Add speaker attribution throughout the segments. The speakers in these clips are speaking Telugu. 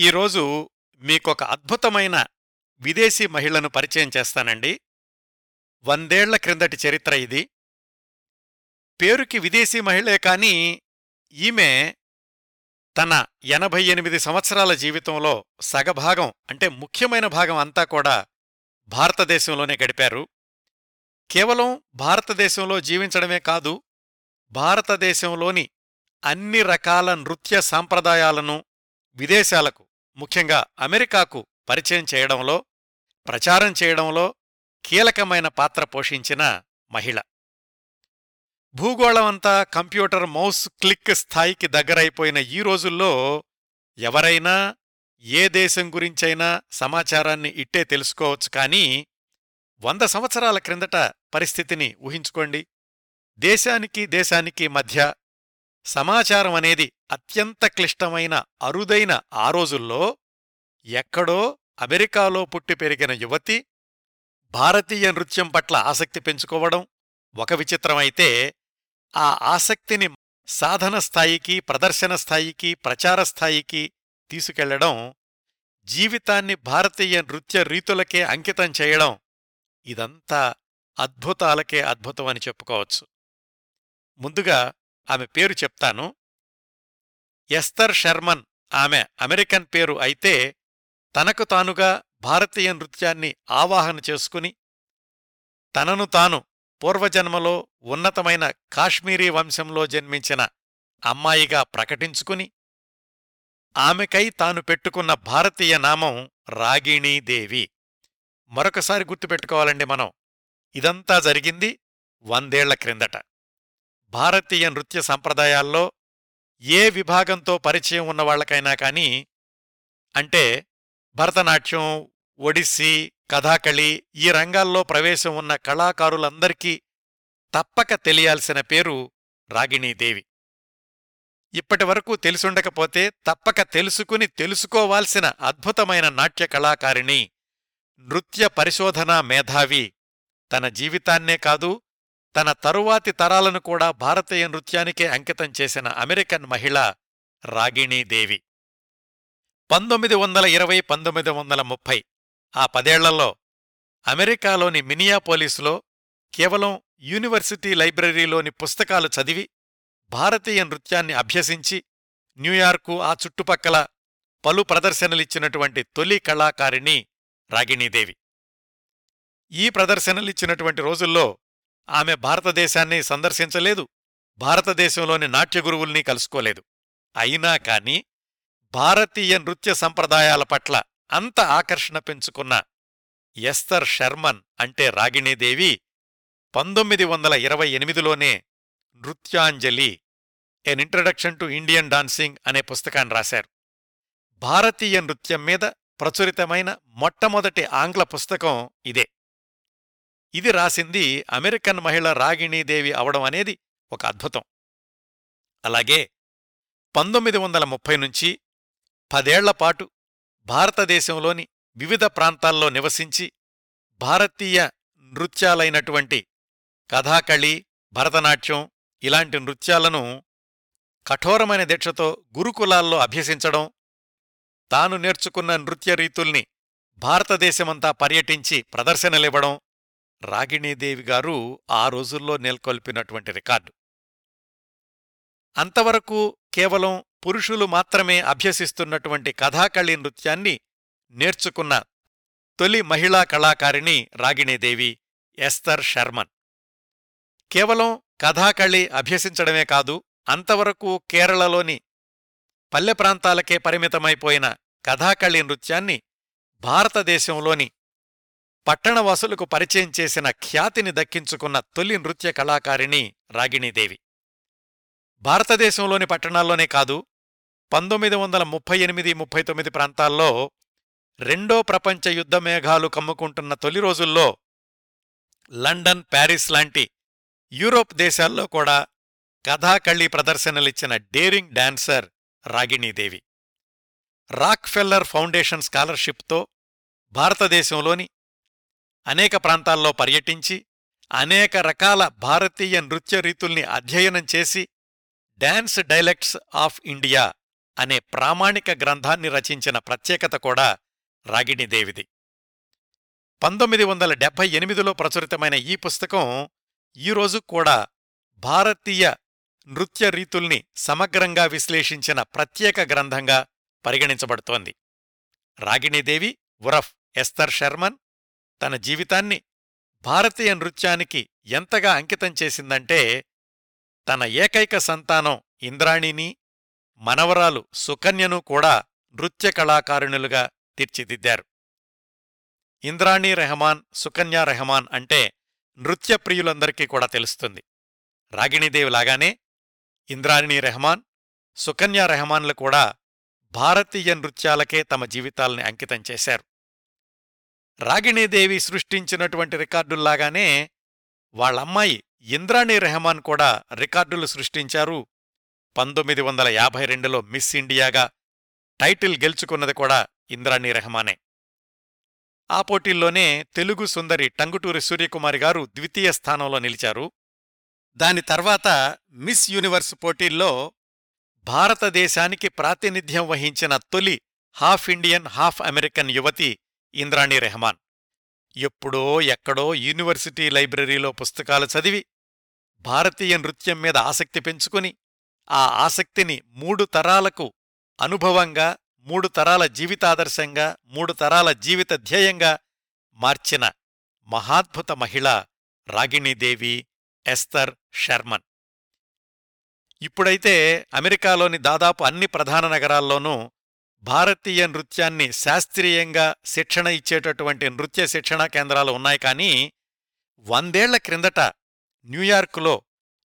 Speaker 1: ఈరోజు మీకొక అద్భుతమైన విదేశీ మహిళను పరిచయం చేస్తానండి. వందేళ్ళ క్రిందటి చరిత్ర ఇది. పేరుకి విదేశీ మహిళే కాని ఈమె తన ఎనభై ఎనిమిది సంవత్సరాల జీవితంలో సగభాగం అంటే ముఖ్యమైన భాగం అంతా కూడా భారతదేశంలోనే గడిపారు. కేవలం భారతదేశంలో జీవించడమే కాదు భారతదేశంలోని అన్ని రకాల నృత్య సాంప్రదాయాలను విదేశాలకు ముఖ్యంగా అమెరికాకు పరిచయం చేయడంలో ప్రచారం చేయడంలో కీలకమైన పాత్ర పోషించిన మహిళ. భూగోళమంతా కంప్యూటర్ మౌస్ క్లిక్ స్థాయికి దగ్గరైపోయిన ఈ రోజుల్లో ఎవరైనా ఏ దేశం గురించైనా సమాచారాన్ని ఇట్టే తెలుసుకోవచ్చు కానీ వంద సంవత్సరాల క్రిందట పరిస్థితిని ఊహించుకోండి. దేశానికి దేశానికి మధ్య సమాచారం అనేది అత్యంత క్లిష్టమైన అరుదైన ఆ రోజుల్లో ఎక్కడో అమెరికాలో పుట్టి పెరిగిన యువతి భారతీయ నృత్యం పట్ల ఆసక్తి పెంచుకోవడం ఒక విచిత్రమైతే ఆ ఆసక్తిని సాధన స్థాయికి ప్రదర్శన స్థాయికి ప్రచార స్థాయికి తీసుకెళ్ళడం జీవితాన్ని భారతీయ నృత్య రీతులకే అంకితం చేయడం ఇదంతా అద్భుతాలకే అద్భుతమని చెప్పుకోవచ్చు. ముందుగా ఆమె పేరు చెప్తాను. ఎస్తర్ షర్మన్ ఆమె అమెరికన్ పేరు అయితే తనకు తానుగా భారతీయ నృత్యాన్ని ఆవాహన చేసుకుని తనను తాను పూర్వజన్మలో ఉన్నతమైన కాశ్మీరీ వంశంలో జన్మించిన అమ్మాయిగా ప్రకటించుకుని ఆమెకై తాను పెట్టుకున్న భారతీయ నామం రాగిణీదేవి మరొకసారి గుర్తుపెట్టుకోవాలండి మనం. ఇదంతా జరిగింది వందేళ్ళ క్రిందట. భారతీయ నృత్య సంప్రదాయాల్లో ఏ విభాగంతో పరిచయం ఉన్నవాళ్ళకైనా కానీ అంటే భరతనాట్యం ఒడిస్సీ కథాకళి ఈ రంగాల్లో ప్రవేశం ఉన్న కళాకారులందరికీ తప్పక తెలియాల్సిన పేరు రాగిణీదేవి. ఇప్పటివరకు తెలిసుండకపోతే తప్పక తెలుసుకుని తెలుసుకోవాల్సిన అద్భుతమైన నాట్య కళాకారిణి నృత్య పరిశోధనా మేధావి తన జీవితాన్నే కాదు తన తరువాతి తరాలను కూడా భారతీయ నృత్యానికే అంకితం చేసిన అమెరికన్ మహిళ రాగిణీదేవి పంతొమ్మిది వందల ఇరవై పంతొమ్మిది వందల ముప్పై ఆ పదేళ్ళలో అమెరికాలోని మినియాపోలీస్లో కేవలం యూనివర్సిటీ లైబ్రరీలోని పుస్తకాలు చదివి భారతీయ నృత్యాన్ని అభ్యసించి న్యూయార్కు ఆ చుట్టుపక్కల పలు ప్రదర్శనలిచ్చినటువంటి తొలి కళాకారిణి రాగిణీదేవి ఈ ప్రదర్శనలిచ్చినటువంటి రోజుల్లో ఆమె భారతదేశాన్ని సందర్శించలేదు. భారతదేశంలోని నాట్య గురువుల్ని కలుసుకోలేదు. అయినా కాని భారతీయ నృత్య సంప్రదాయాల పట్ల అంత ఆకర్షణ పెంచుకున్న ఎస్తర్ షర్మన్ అంటే రాగిణీదేవి పంతొమ్మిది వందల ఇరవై ఎనిమిదిలోనే Nrityanjali an introduction to Indian dancing అనే పుస్తకాన్ని రాశారు. భారతీయ నృత్యం మీద ప్రచురితమైన మొట్టమొదటి ఆంగ్ల పుస్తకం ఇదే. ఇది రాసింది అమెరికన్ మహిళ రాగిణీదేవి అవడం అనేది ఒక అద్భుతం. అలాగే పంతొమ్మిది వందల ముప్పై నుంచి పదేళ్ళపాటు భారతదేశంలోని వివిధ ప్రాంతాల్లో నివసించి భారతీయ నృత్యాలైనటువంటి కథాకళి భరతనాట్యం ఇలాంటి నృత్యాలను కఠోరమైన దీక్షతో గురుకులాల్లో అభ్యసించడం తాను నేర్చుకున్న నృత్య రీతుల్ని భారతదేశమంతా పర్యటించి ప్రదర్శనలివ్వడం రాగిణీదేవి గారు ఆ రోజుల్లో నెలకొల్పినటువంటి రికార్డు. అంతవరకు కేవలం పురుషులు మాత్రమే అభ్యసిస్తున్నటువంటి కథాకళి నృత్యాన్ని నేర్చుకున్న తొలి మహిళా కళాకారిణి రాగిణీదేవి ఎస్తర్ షర్మన్ కేవలం కథాకళి అభ్యసించడమే కాదు అంతవరకు కేరళలోని పల్లె ప్రాంతాలకే పరిమితమైపోయిన కథాకళి నృత్యాన్ని భారతదేశంలోని పట్టణవాసులకు పరిచయం చేసిన ఖ్యాతిని దక్కించుకున్న తొలి నృత్య కళాకారిణి రాగిణీదేవి. భారతదేశంలోని పట్టణాల్లోనే కాదు పంతొమ్మిది వందల ముప్పై ఎనిమిది ముప్పై తొమ్మిది ప్రాంతాల్లో రెండో ప్రపంచ యుద్ధ మేఘాలు కమ్ముకుంటున్న తొలి రోజుల్లో లండన్ ప్యారిస్ లాంటి యూరోప్ దేశాల్లో కూడా Kathakali ప్రదర్శనలిచ్చిన daring dancer Ragini Devi. Rockefeller foundation స్కాలర్షిప్తో భారతదేశంలోని అనేక ప్రాంతాల్లో పర్యటించి అనేక రకాల భారతీయ నృత్య రీతుల్ని అధ్యయనం చేసి డాన్స్ డైలెక్ట్స్ ఆఫ్ ఇండియా అనే ప్రామాణిక గ్రంథాన్ని రచించిన ప్రత్యేకత కూడా రాగిణిదేవిది పంతొమ్మిది వందల డెబ్బై ఎనిమిదిలో ప్రచురితమైన ఈ పుస్తకం ఈరోజు కూడా భారతీయ నృత్య రీతుల్ని సమగ్రంగా విశ్లేషించిన ప్రత్యేక గ్రంథంగా పరిగణించబడుతోంది. రాగిణీదేవి ఉరఫ్ ఎస్తర్ శర్మన్ తన జీవితాన్ని భారతీయ నృత్యానికి ఎంతగా అంకితం చేసిందంటే తన ఏకైక సంతానం ఇంద్రాణిని మనవరాలు సుకన్యను కూడా నృత్య కళాకారుణులుగా తీర్చిదిద్దారు. ఇంద్రాణి రెహమాన్ సుకన్యా రెహమాన్ అంటే నృత్య ప్రియులందరికీ కూడా తెలుస్తుంది. రాగిణీదేవి లాగానే ఇంద్రాణి రెహమాన్ సుకన్యా రెహమాన్లు కూడా భారతీయ నృత్యాలకే తమ జీవితాల్ని అంకితం చేశారు. రాగిణీదేవి సృష్టించినటువంటి రికార్డుల్లాగానే వాళ్ళమ్మాయి ఇంద్రాణి రెహమాన్ కూడా రికార్డులు సృష్టించారు. పంతొమ్మిది వందల యాభై రెండులో మిస్ ఇండియాగా టైటిల్ గెలుచుకున్నది కూడా ఇంద్రాణి రెహమానే. ఆ పోటీల్లోనే తెలుగు సుందరి టంగుటూరి సూర్యకుమారి గారు ద్వితీయ స్థానంలో నిలిచారు. దాని తర్వాత మిస్ యూనివర్స్ పోటీల్లో భారతదేశానికి ప్రాతినిధ్యం వహించిన తొలి హాఫ్ ఇండియన్ హాఫ్ అమెరికన్ యువతి ఇంద్రాణి రెహమాన్. ఎప్పుడో ఎక్కడో యూనివర్సిటీ లైబ్రరీలో పుస్తకాలు చదివి భారతీయ నృత్యం మీద ఆసక్తి పెంచుకుని ఆ ఆసక్తిని మూడు తరాలకు అనుభవంగా మూడు తరాల జీవితాదర్శంగా మూడు తరాల జీవిత ధ్యేయంగా మార్చిన మహాద్భుత మహిళ రాగిణీదేవి ఎస్తర్ షర్మన్. ఇప్పుడైతే అమెరికాలోని దాదాపు అన్ని ప్రధాన నగరాల్లోనూ భారతీయ నృత్యాన్ని శాస్త్రీయంగా శిక్షణ ఇచ్చేటటువంటి నృత్య శిక్షణా కేంద్రాలు ఉన్నాయి కానీ వందేళ్ళ క్రిందట న్యూయార్కులో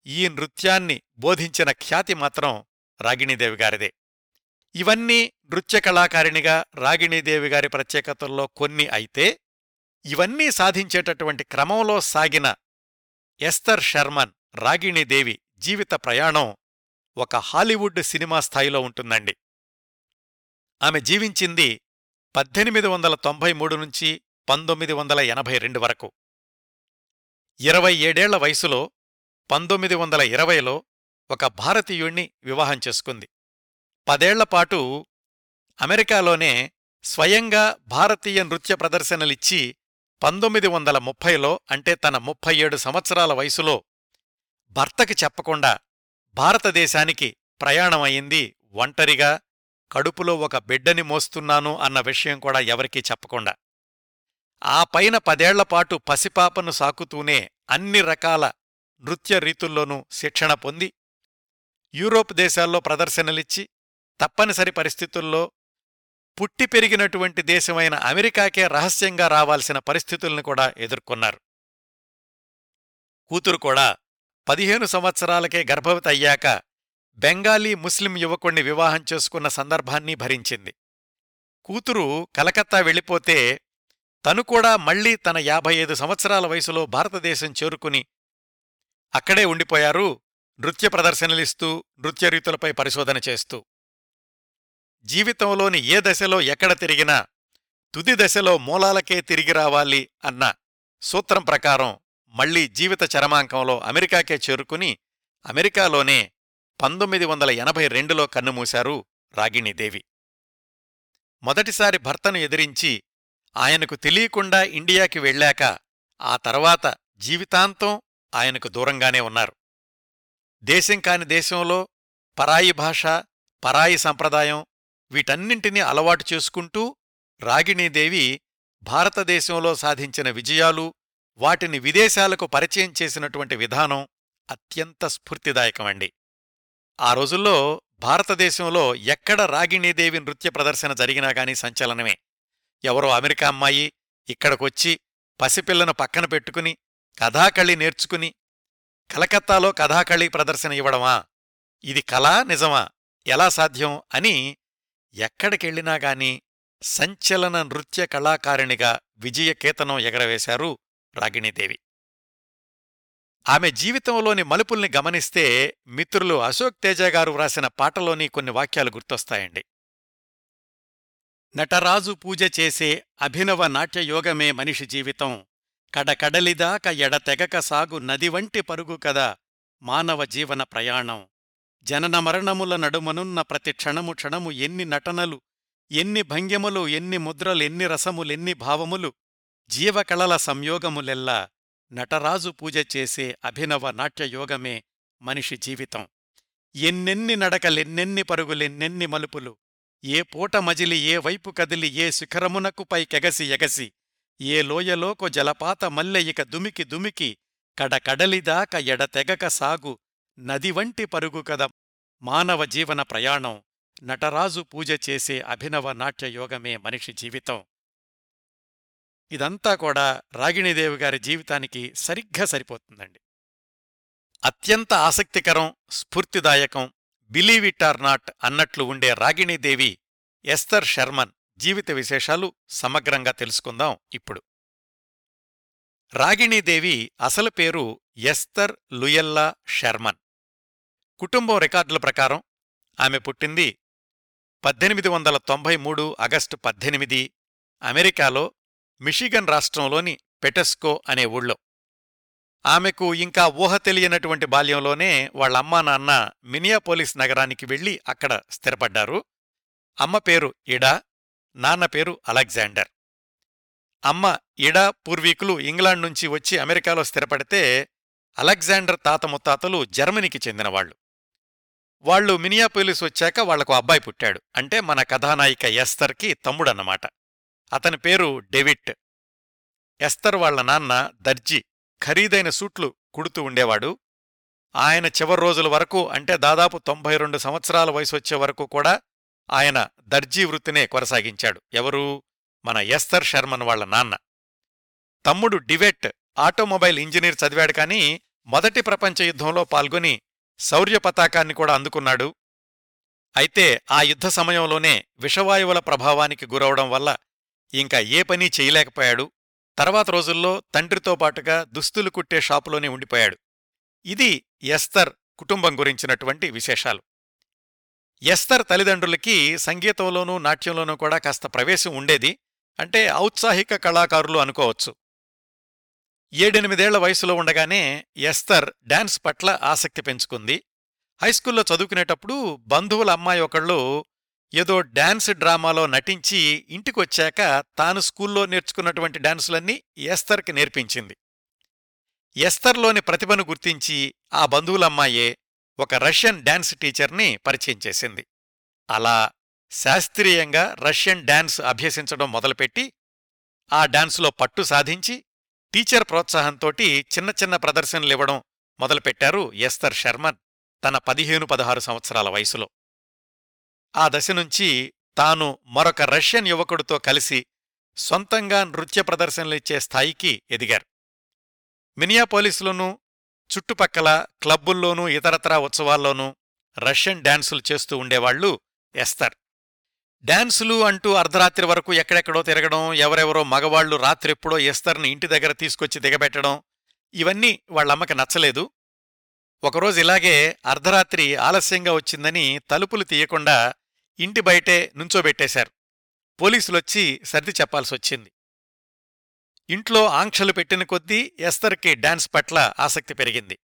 Speaker 1: ఈ నృత్యాన్ని బోధించిన ఖ్యాతి మాత్రం రాగిణీదేవి గారిదే. ఇవన్నీ నృత్య కళాకారిణిగా రాగిణీదేవి గారి ప్రత్యేకతల్లో కొన్ని అయితే ఇవన్నీ సాధించేటటువంటి క్రమంలో సాగిన ఎస్తర్ షర్మన్ రాగిణీదేవి జీవిత ప్రయాణం ఒక హాలీవుడ్ సినిమా స్థాయిలో ఉంటుందండి. ఆమె జీవించింది పద్దెనిమిది వందల తొంభై మూడు నుంచి పంతొమ్మిది వందల ఎనభై రెండు వరకు. ఇరవై ఏడేళ్ళ వయసులో పంతొమ్మిది వందల ఇరవైలో ఒక భారతీయుణ్ణి వివాహం చేసుకుంది. పదేళ్ళపాటు అమెరికాలోనే స్వయంగా భారతీయ నృత్య ప్రదర్శనలిచ్చి పంతొమ్మిది వందల ముప్పైలో అంటే తన ముప్పై ఏడు సంవత్సరాల వయసులో భర్తకి చెప్పకుండా భారతదేశానికి ప్రయాణమయ్యింది ఒంటరిగా కడుపులో ఒక బిడ్డని మోస్తున్నాను అన్న విషయం కూడా ఎవరికీ చెప్పకుండా. ఆ పైన పదేళ్ళపాటు పసిపాపను సాకుతూనే అన్ని రకాల నృత్య రీతుల్లోనూ శిక్షణ పొంది యూరోప్ దేశాల్లో ప్రదర్శనలిచ్చి తప్పనిసరి పరిస్థితుల్లో పుట్టి పెరిగినటువంటి దేశమైన అమెరికాకే రహస్యంగా రావాల్సిన పరిస్థితుల్ని కూడా ఎదుర్కొన్నారు. కూతురు కూడా పదిహేను సంవత్సరాలకే గర్భవతి అయ్యాక బెంగాలీ ముస్లిం యువకుణ్ణి వివాహం చేసుకున్న సందర్భాన్ని భరించింది. కూతురు కలకత్తా వెళ్ళిపోతే తను కూడా మళ్ళీ తన యాభై ఐదు సంవత్సరాల వయసులో భారతదేశం చేరుకుని అక్కడే ఉండిపోయారు నృత్య ప్రదర్శనలిస్తూ నృత్యరీతులపై పరిశోధన చేస్తూ. జీవితంలోని ఏ దశలో ఎక్కడ తిరిగినా తుది దశలో మూలాలకే తిరిగి రావాలి అన్న సూత్రం ప్రకారం మళ్ళీ జీవిత చరమాంకంలో అమెరికాకే చేరుకుని అమెరికాలోనే పంతొమ్మిది వందల ఎనభై రెండులో కన్నుమూశారు రాగిణీదేవి. మొదటిసారి భర్తను ఎదిరించి ఆయనకు తెలియకుండా ఇండియాకి వెళ్ళాక ఆ తర్వాత జీవితాంతం ఆయనకు దూరంగానే ఉన్నారు. దేశం కాని దేశంలో పరాయి భాష పరాయి సంప్రదాయం వీటన్నింటినీ అలవాటు చేసుకుంటూ రాగిణీదేవి భారతదేశంలో సాధించిన విజయాలు వాటిని విదేశాలకు పరిచయం చేసినటువంటి విధానం అత్యంత స్ఫూర్తిదాయకమండి. ఆ రోజుల్లో భారతదేశంలో ఎక్కడ రాగిణీదేవి నృత్య ప్రదర్శన జరిగినా గానీ సంచలనమే. ఎవరో అమెరికా అమ్మాయి ఇక్కడికొచ్చి పసిపిల్లను పక్కన పెట్టుకుని కథాకళి నేర్చుకుని కలకత్తాలో కథాకళి ప్రదర్శన ఇవ్వడమా? ఇది కళా నిజమా? ఎలా సాధ్యం? అని ఎక్కడికెళ్ళినా గాని సంచలన నృత్య కళాకారిణిగా విజయకేతనం ఎగరవేశారు రాగిణీదేవి. ఆమె జీవితంలోని మలుపుల్ని గమనిస్తే మిత్రులు అశోక్ తేజ గారు వ్రాసిన పాటలోని కొన్ని వాక్యాలు గుర్తొస్తాయండి. నటరాజు పూజ చేసే అభినవ నాట్యయోగమే మనిషి జీవితం. కడకడలిదాక ఎడతెగక సాగు నది వంటి పరుగు కదా మానవ జీవన ప్రయాణం. జనన మరణముల నడుమనున్న ప్రతి క్షణము క్షణము ఎన్ని నటనలు ఎన్ని భంగిములు ఎన్ని ముద్రలు ఎన్ని రసములెన్ని భావములు జీవకళల సంయోగములెల్లా నటరాజు పూజ చేసే అభినవ నాట్యయోగమే మనిషి జీవితం. ఎన్నెన్ని నడకలెన్నెన్ని పరుగులెన్నెన్ని మలుపులు ఏ పూట మజిలి ఏ వైపు కదిలి ఏ శిఖరమునకు పైకెగసి ఎగసి ఏ లోయలోకో జలపాత మల్లె ఇక దుమికి దుమికి కడకడలిదాక ఎడతెగక సాగు నది వంటి పరుగు కద. మానవ జీవన ప్రయాణం నటరాజు పూజ చేసే అభినవ నాట్యయోగమే మనిషి జీవితం. ఇదంతా కూడా రాగిణీదేవి గారి జీవితానికి సరిగ్గా సరిపోతుందండి. అత్యంత ఆసక్తికరం స్ఫూర్తిదాయకం బిలీవ్ ఇట్ ఆర్ నాట్ అన్నట్లు ఉండే రాగిణీదేవి ఎస్తర్ షర్మన్ జీవిత విశేషాలు సమగ్రంగా తెలుసుకుందాం ఇప్పుడు. రాగిణీదేవి అసలు పేరు ఎస్తర్ లుయల్లా షర్మన్ కుటుంబం రికార్డుల ప్రకారం ఆమె పుట్టింది పద్దెనిమిది వందల తొంభై మూడు ఆగస్టు పద్దెనిమిది అమెరికాలో మిషిగన్ రాష్ట్రంలోని పెటెస్కో అనే ఊళ్ళో. ఆమెకు ఇంకా ఊహ తెలియనటువంటి బాల్యంలోనే వాళ్ళమ్మా నాన్న మినియాపోలిస్ నగరానికి వెళ్ళి అక్కడ స్థిరపడ్డారు. అమ్మ పేరు ఇడా నాన్న పేరు అలెగ్జాండర్. అమ్మ ఇడా పూర్వీకులు ఇంగ్లాండ్ నుంచి వచ్చి అమెరికాలో స్థిరపడితే అలెగ్జాండర్ తాత ముత్తాతలు జర్మనీకి చెందినవాళ్ళు వాళ్ళు మినియాపోలిస్ వచ్చాక వాళ్ళకు అబ్బాయి పుట్టాడు. అంటే మన కథానాయిక ఎస్తర్కి తమ్ముడన్నమాట. అతని పేరు డెవిట్ ఎస్తర్ వాళ్ళ నాన్న దర్జీ ఖరీదైన సూట్లు కుడుతూ ఉండేవాడు. ఆయన చివరి రోజుల వరకు అంటే దాదాపు తొంభై రెండు సంవత్సరాల వయసు వచ్చే వరకు కూడా ఆయన దర్జీ వృత్తినే కొనసాగించాడు. ఎవరు? మన ఎస్తర్ శర్మన్ వాళ్ళ నాన్న. తమ్ముడు డివెట్ ఆటోమొబైల్ ఇంజనీర్ చదివాడు కానీ మొదటి ప్రపంచ యుద్ధంలో పాల్గొని శౌర్య పతాకాన్ని కూడా అందుకున్నాడు. అయితే ఆ యుద్ధ సమయంలోనే విషవాయువుల ప్రభావానికి గురవడం వల్ల ఇంకా ఏ పని చేయలేకపోయాడు. తర్వాత రోజుల్లో తండ్రితో పాటుగా దుస్తులు కుట్టే షాపులోనే ఉండిపోయాడు. ఇది ఎస్తర్ కుటుంబం గురించినటువంటి విశేషాలు. ఎస్తర్ తల్లిదండ్రులకి సంగీతంలోనూ నాట్యంలోనూ కూడా కాస్త ప్రవేశం ఉండేది. అంటే ఔత్సాహిక కళాకారులు అనుకోవచ్చు. ఏడెనిమిదేళ్ళ వయసులో ఉండగానే ఎస్తర్ డాన్స్ పట్ల ఆసక్తి పెంచుకుంది. హైస్కూల్లో చదువుకునేటప్పుడు బంధువుల అమ్మాయి ఒకళ్ళు ఏదో డాన్స్ డ్రామాలో నటించి ఇంటికొచ్చాక తాను స్కూల్లో నేర్చుకున్నటువంటి డాన్సులన్నీ ఎస్తర్కి నేర్పించింది. ఎస్తర్లోని ప్రతిభను గుర్తించి ఆ బంధువులమ్మాయే ఒక రష్యన్ డాన్స్ టీచర్ని పరిచయం చేసింది. అలా శాస్త్రీయంగా రష్యన్ డాన్స్ అభ్యసించడం మొదలుపెట్టి ఆ డాన్సులో పట్టు సాధించి టీచర్ ప్రోత్సాహంతోటి చిన్న చిన్న ప్రదర్శనలివ్వడం మొదలుపెట్టారు ఎస్తర్ శర్మన్ తన పదిహేను పదహారు సంవత్సరాల వయసులో. ఆ దశ నుంచి తాను మరొక రష్యన్ యువకుడితో కలిసి సొంతంగా నృత్య ప్రదర్శనలిచ్చే స్థాయికి ఎదిగారు. మినియాపోలిస్లోనూ చుట్టుపక్కల క్లబ్బుల్లోనూ ఇతరత్రా ఉత్సవాల్లోనూ రష్యన్ డాన్సులు చేస్తూ ఉండేవాళ్ళు ఎస్తర్. డాన్సులు అంటూ అర్ధరాత్రి వరకు ఎక్కడెక్కడో తిరగడం ఎవరెవరో మగవాళ్ళు రాత్రెప్పుడో ఎస్తర్ని ఇంటి దగ్గర తీసుకొచ్చి దిగబెట్టడం ఇవన్నీ వాళ్ళమ్మకి నచ్చలేదు. ఒకరోజు ఇలాగే అర్ధరాత్రి ఆలస్యంగా వచ్చిందని తలుపులు తీయకుండా ఇంటి బయటే నుంచోబెట్టేశారు. పోలీసులొచ్చి సర్ది చెప్పాల్సొచ్చింది. ఇంట్లో ఆంక్షలు పెట్టిన కొద్దీ ఎస్తర్కి డాన్స్ పట్ల ఆసక్తి పెరిగింది.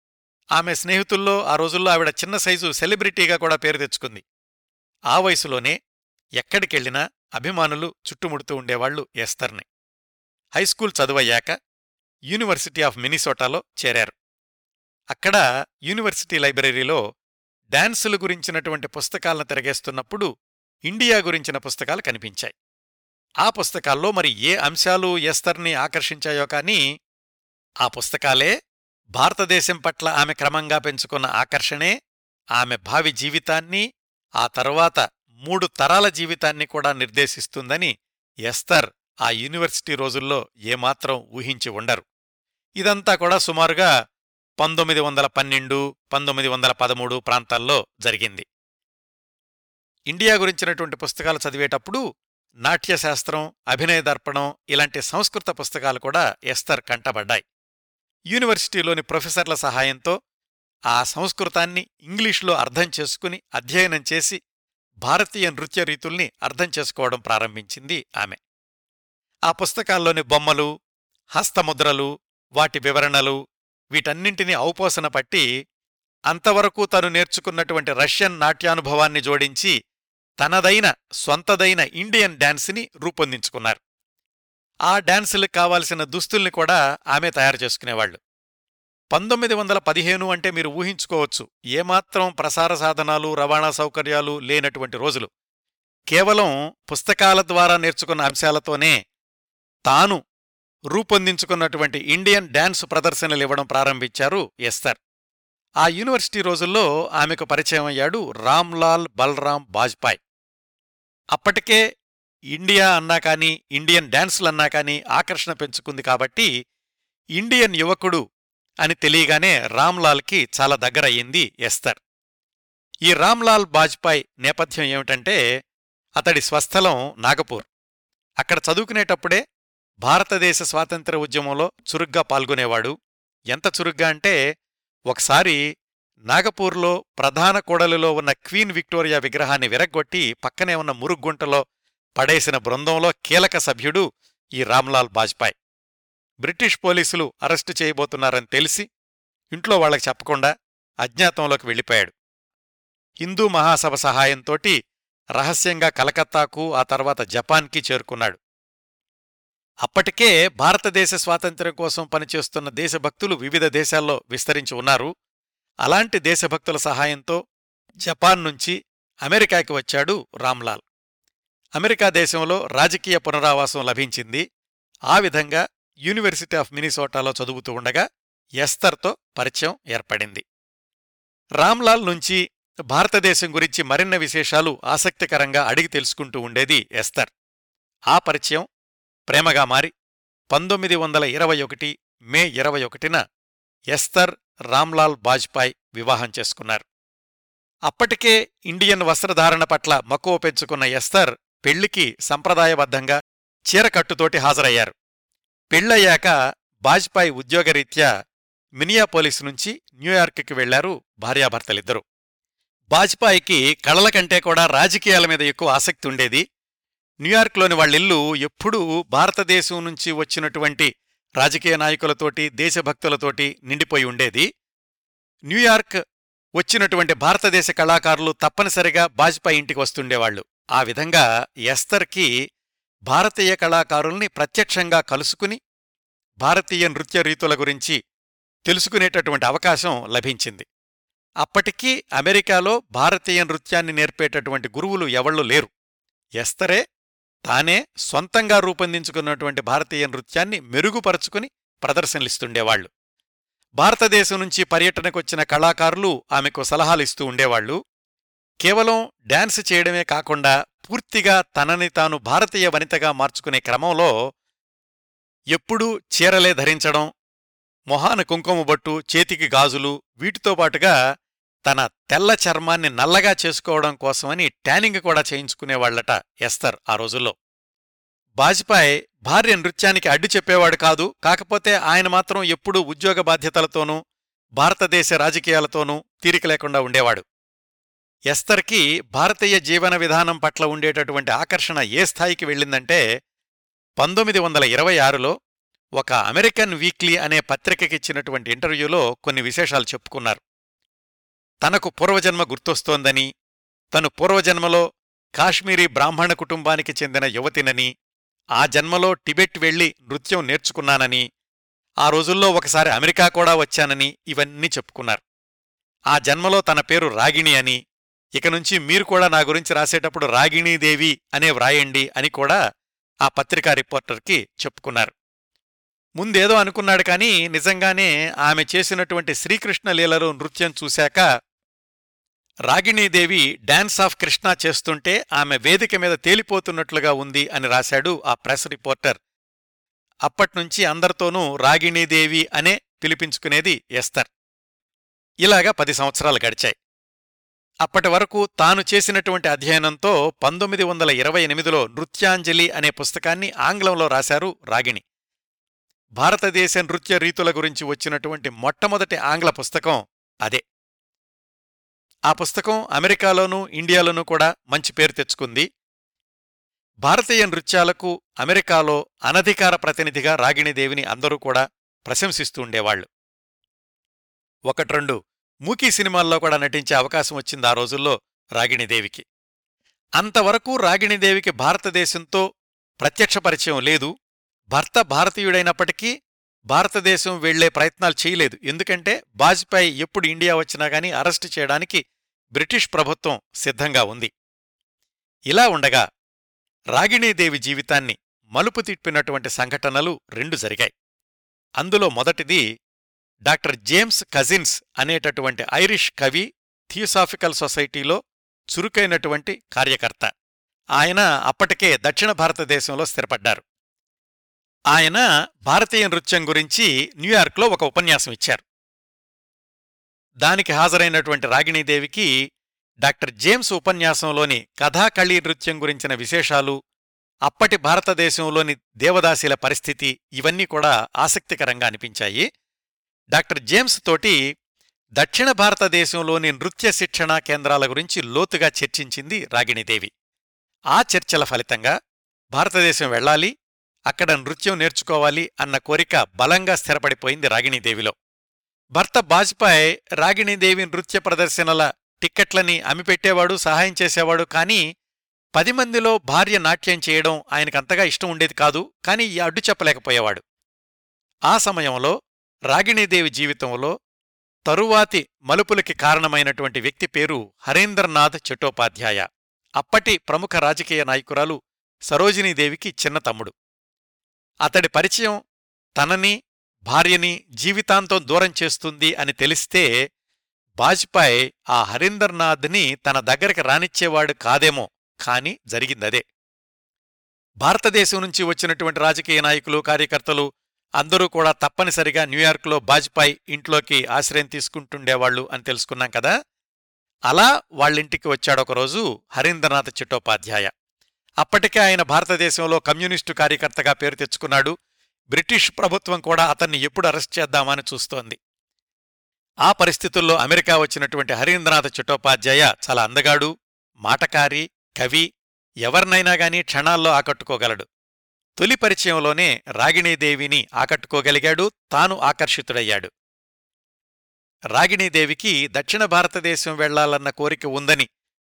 Speaker 1: ఆమె స్నేహితుల్లో ఆ రోజుల్లో ఆవిడ చిన్న సైజు సెలబ్రిటీగా కూడా పేరు తెచ్చుకుంది. ఆ వయసులోనే ఎక్కడికెళ్ళినా అభిమానులు చుట్టుముడుతూ ఉండేవాళ్ళు ఎస్తర్ని. హైస్కూల్ చదువయ్యాక యూనివర్సిటీ ఆఫ్ మినిసోటాలో చేరారు. అక్కడ యూనివర్సిటీ లైబ్రరీలో డాన్సులు గురించినటువంటి పుస్తకాలను తిరగేస్తున్నప్పుడు ఇండియా గురించిన పుస్తకాలు కనిపించాయి. ఆ పుస్తకాల్లో మరి ఏ అంశాలు ఎస్తర్ని ఆకర్షించాయో కానీ ఆ పుస్తకాలే భారతదేశం పట్ల ఆమె క్రమంగా పెంచుకున్న ఆకర్షణే ఆమె భావి జీవితాన్ని ఆ తరువాత మూడు తరాల జీవితాన్ని కూడా నిర్దేశిస్తుందని ఎస్తర్ ఆ యూనివర్సిటీ రోజుల్లో ఏమాత్రం ఊహించి ఉండరు. ఇదంతా కూడా సుమారుగా పంతొమ్మిది వందల పన్నెండు పంతొమ్మిది వందల పదమూడు ప్రాంతాల్లో జరిగింది. ఇండియా గురించినటువంటి పుస్తకాలు చదివేటప్పుడు నాట్యశాస్త్రం అభినయ దర్పణం ఇలాంటి సంస్కృత పుస్తకాలు కూడా ఎస్తర్ కంటబడ్డాయి. యూనివర్సిటీలోని ప్రొఫెసర్ల సహాయంతో ఆ సంస్కృతాన్ని ఇంగ్లీష్లో అర్థం చేసుకుని అధ్యయనం చేసి భారతీయ నృత్య రీతుల్ని అర్థం చేసుకోవడం ప్రారంభించింది ఆమె. ఆ పుస్తకాల్లోని బొమ్మలు హస్తముద్రలు వాటి వివరణలు వీటన్నింటినీ ఔపోసన పట్టి అంతవరకు తను నేర్చుకున్నటువంటి రష్యన్ నాట్యానుభవాన్ని జోడించి తనదైన స్వంతదైన ఇండియన్ డాన్స్ని రూపొందించుకున్నారు. ఆ డాన్సులకు కావాల్సిన దుస్తుల్ని కూడా ఆమె తయారు చేసుకునేవాళ్ళు పంతొమ్మిది వందల పదిహేను అంటే మీరు ఊహించుకోవచ్చు ఏమాత్రం ప్రసార సాధనాలు రవాణా సౌకర్యాలు లేనటువంటి రోజులు. కేవలం పుస్తకాల ద్వారా నేర్చుకున్న అంశాలతోనే తాను రూపొందించుకున్నటువంటి ఇండియన్ డాన్స్ ప్రదర్శనలు ఇవ్వడం ప్రారంభించారు ఎస్తర్. ఆ యూనివర్సిటీ రోజుల్లో ఆమెకు పరిచయం అయ్యాడు రామ్లాల్ బలరాం బాజ్పాయ్. అప్పటికే ఇండియా అన్నా కానీ ఇండియన్ డాన్సులన్నా కానీ ఆకర్షణ పెంచుకుంది కాబట్టి ఇండియన్ యువకుడు అని తెలియగానే రామ్లాల్కి చాలా దగ్గరయ్యింది ఎస్తర్. ఈ రామ్లాల్ బాజ్పాయ్ నేపథ్యం ఏమిటంటే అతడి స్వస్థలం నాగపూర్. అక్కడ చదువుకునేటప్పుడే భారతదేశ స్వాతంత్ర ఉద్యమంలో చురుగ్గా పాల్గొనేవాడు. ఎంత చురుగ్గా అంటే ఒకసారి నాగపూర్లో ప్రధాన కూడలిలో ఉన్న క్వీన్ విక్టోరియా విగ్రహాన్ని విరగ్గొట్టి పక్కనే ఉన్న మురుగుంటలో పడేసిన బృందంలో కీలక సభ్యుడు ఈ రామ్లాల్ బాజ్పాయ్. బ్రిటిష్ పోలీసులు అరెస్టు చేయబోతున్నారని తెలిసి ఇంట్లో వాళ్ళకు చెప్పకుండా అజ్ఞాతంలోకి వెళ్ళిపోయాడు. హిందూ మహాసభ సహాయంతోటి రహస్యంగా కలకత్తాకు ఆ తర్వాత జపాన్కి చేరుకున్నాడు. అప్పటికే భారతదేశ స్వాతంత్ర్యం కోసం పనిచేస్తున్న దేశభక్తులు వివిధ దేశాల్లో విస్తరించి ఉన్నారు. అలాంటి దేశభక్తుల సహాయంతో జపాన్ నుంచి అమెరికాకి వచ్చాడు రామ్లాల్. అమెరికా దేశంలో రాజకీయ పునరావాసం లభించింది. ఆ విధంగా యూనివర్సిటీ ఆఫ్ మినిసోటాలో చదువుతూ ఉండగా ఎస్తర్తో పరిచయం ఏర్పడింది. రామ్లాల్ నుంచి భారతదేశం గురించి మరిన్న విశేషాలు ఆసక్తికరంగా అడిగి తెలుసుకుంటూ ఉండేది ఎస్తర్. ఆ పరిచయం ప్రేమగా మారి పంతొమ్మిది వందల ఇరవై ఒకటి మే ఇరవై ఒకటిన ఎస్తర్ రామ్లాల్ బాజ్పాయ్ వివాహం చేసుకున్నారు. అప్పటికే ఇండియన్ వస్త్రధారణ పట్ల మక్కువ పెంచుకున్న ఎస్తర్ పెళ్ళికి సంప్రదాయబద్ధంగా చీరకట్టుతోటి హాజరయ్యారు. పెళ్ళయ్యాక బాజ్పాయ్ ఉద్యోగరీత్యా మినియాపోలిస్ నుంచి న్యూయార్క్కి వెళ్ళారు భార్యాభర్తలిద్దరూ. బాజ్పాయికి కళల కంటే కూడా రాజకీయాల మీద ఎక్కువ ఆసక్తి ఉండేది న్యూయార్క్లోని వాళ్ళిల్లు ఎప్పుడూ భారతదేశం నుంచి వచ్చినటువంటి రాజకీయ నాయకులతోటి దేశభక్తులతోటి నిండిపోయి ఉండేది. న్యూయార్క్ వచ్చినటువంటి భారతదేశ కళాకారులు తప్పనిసరిగా బాజ్పాయి ఇంటికి వస్తుండేవాళ్ళు ఆ విధంగా ఎస్తర్కి భారతీయ కళాకారుల్ని ప్రత్యక్షంగా కలుసుకుని భారతీయ నృత్య రీతుల గురించి తెలుసుకునేటటువంటి అవకాశం లభించింది. అప్పటికీ అమెరికాలో భారతీయ నృత్యాన్ని నేర్పేటటువంటి గురువులు ఎవళ్ళు లేరు. ఎస్తరే తానే సొంతంగా రూపొందించుకున్నటువంటి భారతీయ నృత్యాన్ని మెరుగుపరుచుకుని ప్రదర్శనలిస్తుండేవాళ్ళు భారతదేశం నుంచి పర్యటనకొచ్చిన కళాకారులు ఆమెకు సలహాలిస్తూ ఉండేవాళ్ళు కేవలం డాన్స్ చేయడమే కాకుండా పూర్తిగా తనని తాను భారతీయ వనితగా మార్చుకునే క్రమంలో ఎప్పుడూ చీరలే ధరించడం మొహాన కుంకుమ బొట్టు చేతికి గాజులు వీటితో పాటుగా తన తెల్ల చర్మాన్ని నల్లగా చేసుకోవడం కోసమని ట్యానింగ్ కూడా చేయించుకునేవాళ్ళట ఎస్తర్ ఆ రోజుల్లో. బాజ్పాయ్ భార్య నృత్యానికి అడ్డు చెప్పేవాడు కాదు కాకపోతే ఆయన మాత్రం ఎప్పుడూ ఉద్యోగ బాధ్యతలతోనూ భారతదేశ రాజకీయాలతోనూ తీరిక లేకుండా ఉండేవాడు. ఎస్తర్కి భారతీయ జీవన విధానం పట్ల ఉండేటటువంటి ఆకర్షణ ఏ స్థాయికి వెళ్ళిందంటే పంతొమ్మిది వందల ఇరవై ఆరులో ఒక అమెరికన్ వీక్లీ అనే పత్రికకిచ్చినటువంటి ఇంటర్వ్యూలో కొన్ని విశేషాలు చెప్పుకున్నారు. తనకు పూర్వజన్మ గుర్తొస్తోందని తను పూర్వజన్మలో కాశ్మీరీ బ్రాహ్మణ కుటుంబానికి చెందిన యువతినని ఆ జన్మలో టిబెట్ వెళ్ళి నృత్యం నేర్చుకున్నానని ఆ రోజుల్లో ఒకసారి అమెరికా కూడా వచ్చానని ఇవన్నీ చెప్పుకున్నారు. ఆ జన్మలో తన పేరు రాగిణి అని ఇక నుంచి మీరు కూడా నా గురించి రాసేటప్పుడు రాగిణీదేవి అనే వ్రాయండి అని కూడా ఆ పత్రికా రిపోర్టర్కి చెప్పుకున్నారు. ముందేదో అనుకున్నాడు కాని నిజంగానే ఆమె చేసినటువంటి శ్రీకృష్ణ లీలలో నృత్యం చూశాక రాగిణీదేవి డాన్స్ ఆఫ్ కృష్ణ చేస్తుంటే ఆమె వేదిక మీద తేలిపోతున్నట్లుగా ఉంది అని రాశాడు ఆ ప్రెస్ రిపోర్టర్. అప్పట్నుంచి అందరితోనూ రాగిణీదేవి అనే పిలిపించుకునేది ఎస్తర్. ఇలాగా పది సంవత్సరాలు గడిచాయి. అప్పటి వరకు తాను చేసినటువంటి అధ్యయనంతో పంతొమ్మిది వందల ఇరవై ఎనిమిదిలో నృత్యాంజలి అనే పుస్తకాన్ని ఆంగ్లంలో రాశారు రాగిణి. భారతదేశ నృత్య రీతుల గురించి వచ్చినటువంటి మొట్టమొదటి ఆంగ్ల పుస్తకం అదే. ఆ పుస్తకం అమెరికాలోనూ ఇండియాలోనూ కూడా మంచి పేరు తెచ్చుకుంది. భారతీయ నృత్యాలకు అమెరికాలో అనధికార ప్రతినిధిగా రాగిణిదేవిని అందరూ కూడా ప్రశంసిస్తూ ఉండేవాళ్ళు ఒకట్రెండు మూకీ సినిమాల్లో కూడా నటించే అవకాశం వచ్చింది ఆ రోజుల్లో రాగిణిదేవికి. అంతవరకు రాగిణిదేవికి భారతదేశంతో ప్రత్యక్ష పరిచయం లేదు. భర్త భారతీయుడైనప్పటికీ భారతదేశం వెళ్ళే ప్రయత్నాలు చేయలేదు. ఎందుకంటే బాజ్పేయి ఎప్పుడు ఇండియా వచ్చినా గాని అరెస్టు చేయడానికి బ్రిటిష్ ప్రభుత్వం సిద్ధంగా ఉంది. ఇలా ఉండగా రాగిణీదేవి జీవితాన్ని మలుపు తిప్పినటువంటి సంఘటనలు రెండు జరిగాయి. అందులో మొదటిది డాక్టర్ జేమ్స్ కజిన్స్ అనేటటువంటి ఐరిష్ కవి థియోసాఫికల్ సొసైటీలో చురుకైనటువంటి కార్యకర్త. ఆయన అప్పటికే దక్షిణ భారతదేశంలో స్థిరపడ్డారు. ఆయన భారతీయ నృత్యం గురించి న్యూయార్క్లో ఒక ఉపన్యాసం ఇచ్చారు. దానికి హాజరైనటువంటి రాగిణీదేవికి డాక్టర్ జేమ్స్ ఉపన్యాసంలోని కథాకళీ నృత్యం గురించిన విశేషాలు అప్పటి భారతదేశంలోని దేవదాసీల పరిస్థితి ఇవన్నీ కూడా ఆసక్తికరంగా అనిపించాయి. డాక్టర్ జేమ్స్ తోటి దక్షిణ భారతదేశంలోని నృత్య శిక్షణా కేంద్రాల గురించి లోతుగా చర్చించింది రాగిణీదేవి. ఆ చర్చల ఫలితంగా భారతదేశం వెళ్ళాలి అక్కడ నృత్యం నేర్చుకోవాలి అన్న కోరిక బలంగా స్థిరపడిపోయింది రాగిణీదేవిలో. భర్త బాజ్పాయ్ రాగిణీదేవి నృత్య ప్రదర్శనల టిక్కెట్లని అమ్మిపెట్టేవాడు సహాయం చేసేవాడు కానీ పది మందిలో భార్య నాట్యం చేయడం ఆయనకంతగా ఇష్టం ఉండేది కాదు కాని ఈ అడ్డు చెప్పలేకపోయేవాడు. ఆ సమయంలో రాగిణీదేవి జీవితంలో తరువాతి మలుపులకి కారణమైనటువంటి వ్యక్తి పేరు హరేంద్రనాథ్ చట్టోపాధ్యాయ. అప్పటి ప్రముఖ రాజకీయ నాయకురాలు సరోజినీదేవికి చిన్న తమ్ముడు. అతడి పరిచయం తనని భార్యని జీవితాంతం దూరం చేస్తుంది అని తెలిస్తే బాజ్పాయ్ ఆ హరీందర్నాథ్ని తన దగ్గరికి రానిచ్చేవాడు కాదేమో. కాని జరిగిందదే. భారతదేశం నుంచి వచ్చినటువంటి రాజకీయ నాయకులు కార్యకర్తలు అందరూ కూడా తప్పనిసరిగా న్యూయార్క్లో బాజ్పాయ్ ఇంట్లోకి ఆశ్రయం తీసుకుంటుండేవాళ్ళు అని తెలుసుకున్నాం కదా. అలా వాళ్ళింటికి వచ్చాడొకరోజు హరీంద్రనాథ్ చట్టోపాధ్యాయ. అప్పటికే ఆయన భారతదేశంలో కమ్యూనిస్టు కార్యకర్తగా పేరు తెచ్చుకున్నాడు. బ్రిటిష్ ప్రభుత్వం కూడా అతన్ని ఎప్పుడు అరెస్ట్ చేద్దామని చూస్తోంది. ఆ పరిస్థితుల్లో అమెరికా వచ్చినటువంటి హరీంద్రనాథ్ చట్టోపాధ్యాయ చాలా అందగాడు మాటకారి కవి ఎవరినైనా గాని క్షణాల్లో ఆకట్టుకోగలడు. తొలి పరిచయంలోనే రాగిణీదేవిని ఆకట్టుకోగలిగాడు తాను ఆకర్షితుడయ్యాడు. రాగిణీదేవికి దక్షిణ భారతదేశం వెళ్ళాలన్న కోరిక ఉందని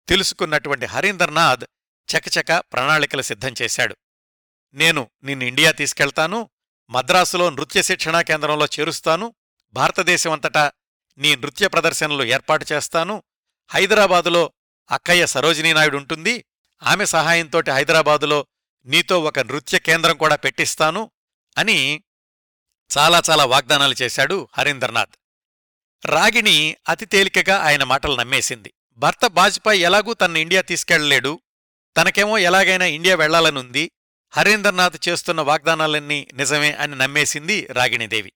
Speaker 1: తెలుసుకున్నటువంటి హరీంద్రనాథ్ చకచక ప్రణాళికలు సిద్ధం చేశాడు. నేను నిన్ను ఇండియా తీసుకెళ్తాను మద్రాసులో నృత్య శిక్షణా కేంద్రంలో చేరుస్తాను భారతదేశమంతటా నీ నృత్య ప్రదర్శనలు ఏర్పాటు చేస్తాను హైదరాబాదులో అక్కయ్య సరోజినీనాయుడు ఉంటుంది ఆమె సహాయంతోటి హైదరాబాదులో నీతో ఒక నృత్య కేంద్రం కూడా పెట్టిస్తాను అని చాలా చాలా వాగ్దానాలు చేశాడు హరీందర్నాథ్. రాగిణి అతి తేలికగా ఆయన మాటలు నమ్మేసింది. భర్త బాజ్పాయ్ ఎలాగూ తన ఇండియా తీసుకెళ్ళలేడు తనకేమో ఎలాగైనా ఇండియా వెళ్ళాలనుంది. హరీందర్నాథ్ చేస్తున్న వాగ్దానాలన్నీ నిజమే అని నమ్మేసింది రాగిణిదేవి.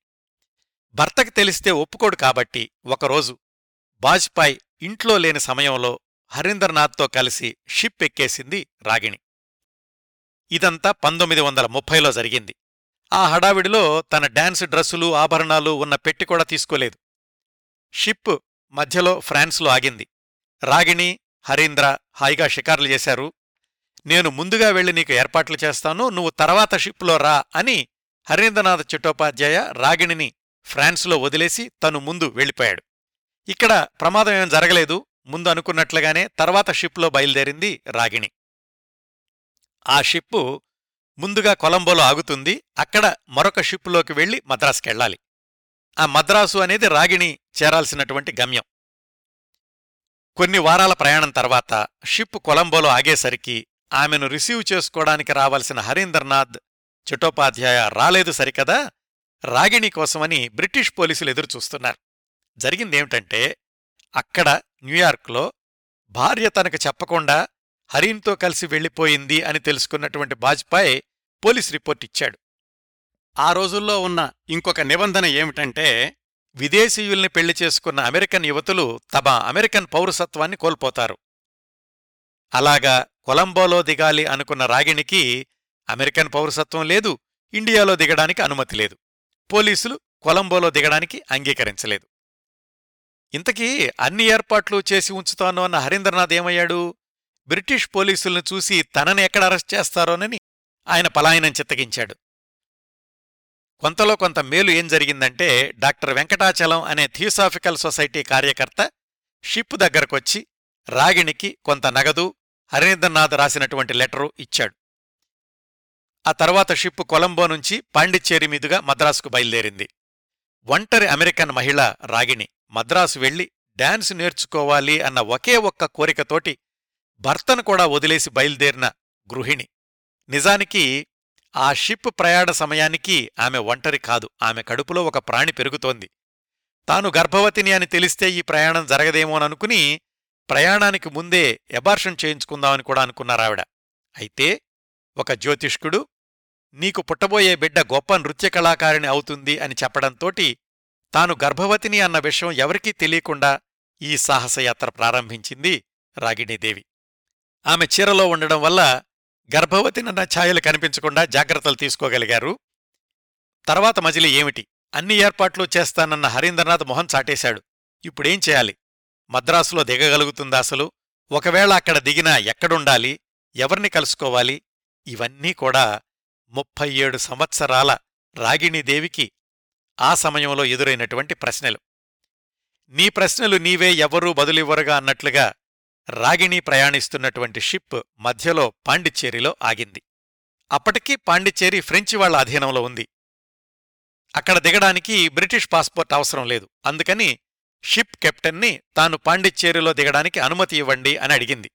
Speaker 1: భర్తకి తెలిస్తే ఒప్పుకోడు కాబట్టి ఒకరోజు బాజ్పాయ్ ఇంట్లో లేని సమయంలో హరీందర్నాథ్తో కలిసి షిప్ ఎక్కేసింది రాగిణి. ఇదంతా పంతొమ్మిది వందల ముప్పైలో జరిగింది. ఆ హడావిడిలో తన డాన్స్ డ్రెస్సులు ఆభరణాలు ఉన్న పెట్టి కూడా తీసుకోలేదు. షిప్ మధ్యలో ఫ్రాన్స్లో ఆగింది. రాగిణి హరీంద్ర హాయిగా షికార్లు చేశారు. నేను ముందుగా వెళ్ళి నీకు ఏర్పాట్లు చేస్తాను నువ్వు తర్వాత షిప్లో రా అని హరీంద్రనాథ్ చట్టోపాధ్యాయ రాగిణిని ఫ్రాన్స్లో వదిలేసి తను ముందు వెళ్ళిపోయాడు. ఇక్కడ ప్రమాదం ఏం జరగలేదు ముందు అనుకున్నట్లుగానే తర్వాత షిప్లో బయలుదేరింది రాగిణి. ఆ షిప్పు ముందుగా కొలంబోలో ఆగుతుంది అక్కడ మరొక షిప్పులోకి వెళ్ళి మద్రాసుకెళ్ళాలి. ఆ మద్రాసు అనేది రాగిణి చేరాల్సినటువంటి గమ్యం. కొన్ని వారాల ప్రయాణం తర్వాత షిప్ కొలంబోలో ఆగేసరికి ఆమెను రిసీవ్ చేసుకోవడానికి రావాల్సిన హరీందర్నాథ్ చటోపాధ్యాయ రాలేదు సరికదా? రాగిణి కోసమని బ్రిటిష్ పోలీసులు ఎదురుచూస్తున్నారు. జరిగిందేమిటంటే అక్కడ న్యూయార్క్లో భార్య తనకు చెప్పకుండా హరీన్తో కలిసి వెళ్ళిపోయింది అని తెలుసుకున్నటువంటి బాజ్పాయ్ పోలీస్ రిపోర్ట్ ఇచ్చాడు. ఆ రోజుల్లో ఉన్న ఇంకొక నిబంధన ఏమిటంటే విదేశీయుల్ని పెళ్ళి చేసుకున్న అమెరికన్ యువతులు తమ అమెరికన్ పౌరసత్వాన్ని కోల్పోతారు. అలాగా కొలంబోలో దిగాలి అనుకున్న రాగిణికి అమెరికన్ పౌరసత్వం లేదు ఇండియాలో దిగడానికి అనుమతి లేదు. పోలీసులు కొలంబోలో దిగడానికి అంగీకరించలేదు. ఇంతకీ అన్ని ఏర్పాట్లు చేసి ఉంచుతాను అన్న హరీంద్రనాథ్ ఏమయ్యాడు? బ్రిటిష్ పోలీసుల్ని చూసి తనని ఎక్కడ అరెస్ట్ చేస్తారోనని ఆయన పలాయనం చిత్తగించాడు. కొంతలో కొంత మేలు ఏం జరిగిందంటే డాక్టర్ వెంకటాచలం అనే థియోసాఫికల్ సొసైటీ కార్యకర్త షిప్ దగ్గరకొచ్చి రాగిణికి కొంత నగదు హరీంద్రనాథ్ రాసినటువంటి లెటరు ఇచ్చాడు. ఆ తర్వాత షిప్ కొలంబో నుంచి పాండిచ్చేరి మీదుగా మద్రాసుకు బయలుదేరింది. ఒంటరి అమెరికన్ మహిళ రాగిణి మద్రాసు వెళ్ళి డాన్స్ నేర్చుకోవాలి అన్న ఒకే ఒక్క కోరికతోటి భర్తను కూడా వదిలేసి బయలుదేరిన గృహిణి. నిజానికి ఆ షిప్ ప్రయాణ సమయానికి ఆమె ఒంటరి కాదు ఆమె కడుపులో ఒక ప్రాణి పెరుగుతోంది. తాను గర్భవతిని అని తెలిస్తే ఈ ప్రయాణం జరగదేమోననుకుని ప్రయాణానికి ముందే ఎబార్షన్ చేయించుకుందామని కూడా అనుకున్నారావిడ అయితే ఒక జ్యోతిష్కుడు నీకు పుట్టబోయే బిడ్డ గొప్ప నృత్య కళాకారిణి అవుతుంది అని చెప్పడంతోటి తాను గర్భవతిని అన్న విషయం ఎవరికీ తెలియకుండా ఈ సాహసయాత్ర ప్రారంభించింది రాగిణీదేవి. ఆమె చీరలో ఉండడం వల్ల గర్భవతినన్న ఛాయలు కనిపించకుండా జాగ్రత్తలు తీసుకోగలిగారు. తర్వాత మజిలి ఏమిటి? అన్ని ఏర్పాట్లు చేస్తానన్న హరీంద్రనాథ్ మొహం చాటేశాడు. ఇప్పుడేం చేయాలి? మద్రాసులో దిగగలుగుతుందా అసలు. ఒకవేళ అక్కడ దిగినా ఎక్కడుండాలి? ఎవర్ని కలుసుకోవాలి? ఇవన్నీ కూడా ముప్పై ఏడు సంవత్సరాల రాగిణీదేవికి ఆ సమయంలో ఎదురైనటువంటి ప్రశ్నలు. నీ ప్రశ్నలు నీవే ఎవ్వరూ బదులివ్వరుగా అన్నట్లుగా రాగిణి ప్రయాణిస్తున్నటువంటి షిప్ మధ్యలో పాండిచ్చేరిలో ఆగింది. అప్పటికీ పాండిచ్చేరి ఫ్రెంచి వాళ్ళ అధీనంలో ఉంది. అక్కడ దిగడానికి బ్రిటిష్ పాస్పోర్ట్ అవసరం లేదు. అందుకని షిప్ కెప్టెన్ని తాను పాండిచ్చేరిలో దిగడానికి అనుమతి ఇవ్వండి అని అడిగింది.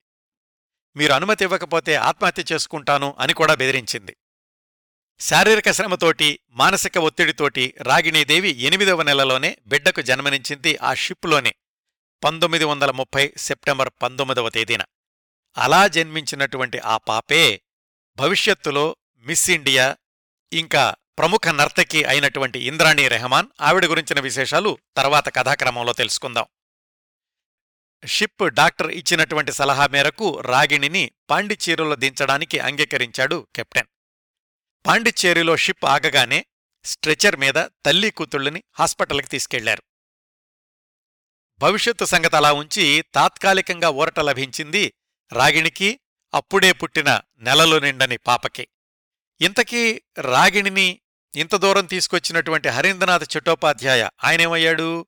Speaker 1: మీరు అనుమతి ఇవ్వకపోతే ఆత్మహత్య చేసుకుంటాను అని కూడా బెదిరించింది. శారీరక శ్రమతోటి మానసిక ఒత్తిడితోటి రాగిణీదేవి ఎనిమిదవ నెలలోనే బిడ్డకు జన్మనించింది ఆ షిప్లోనే పంతొమ్మిది వందల ముప్పై సెప్టెంబర్ పంతొమ్మిదవ తేదీన. అలా జన్మించినటువంటి ఆ పాపే భవిష్యత్తులో మిస్ ఇండియా ఇంకా ప్రముఖ నర్తకి అయినటువంటి ఇంద్రాణి రెహమాన్ ఆవిడ గురించిన విశేషాలు తర్వాత కథాక్రమంలో తెలుసుకుందాం. షిప్ డాక్టర్ ఇచ్చినటువంటి సలహా మేరకు రాగిణిని పాండిచ్చేరిలో దించడానికి అంగీకరించాడు కెప్టెన్. పాండిచ్చేరిలో షిప్ ఆగగానే స్ట్రెచర్ మీద తల్లి కూతుళ్ళని హాస్పిటల్కి తీసుకెళ్ళారు. భవిష్యత్తు సంగతి అలా ఉంచి తాత్కాలికంగా ఊరట లభించింది రాగిణికి అప్పుడే పుట్టిన నెలలు నిండని పాపకి. ఇంతకీ రాగిణిని ఇంత దూరం తీసుకొచ్చినటువంటి హరీంద్రనాథ్ చట్టోపాధ్యాయ ఆయనేమయ్యాడు?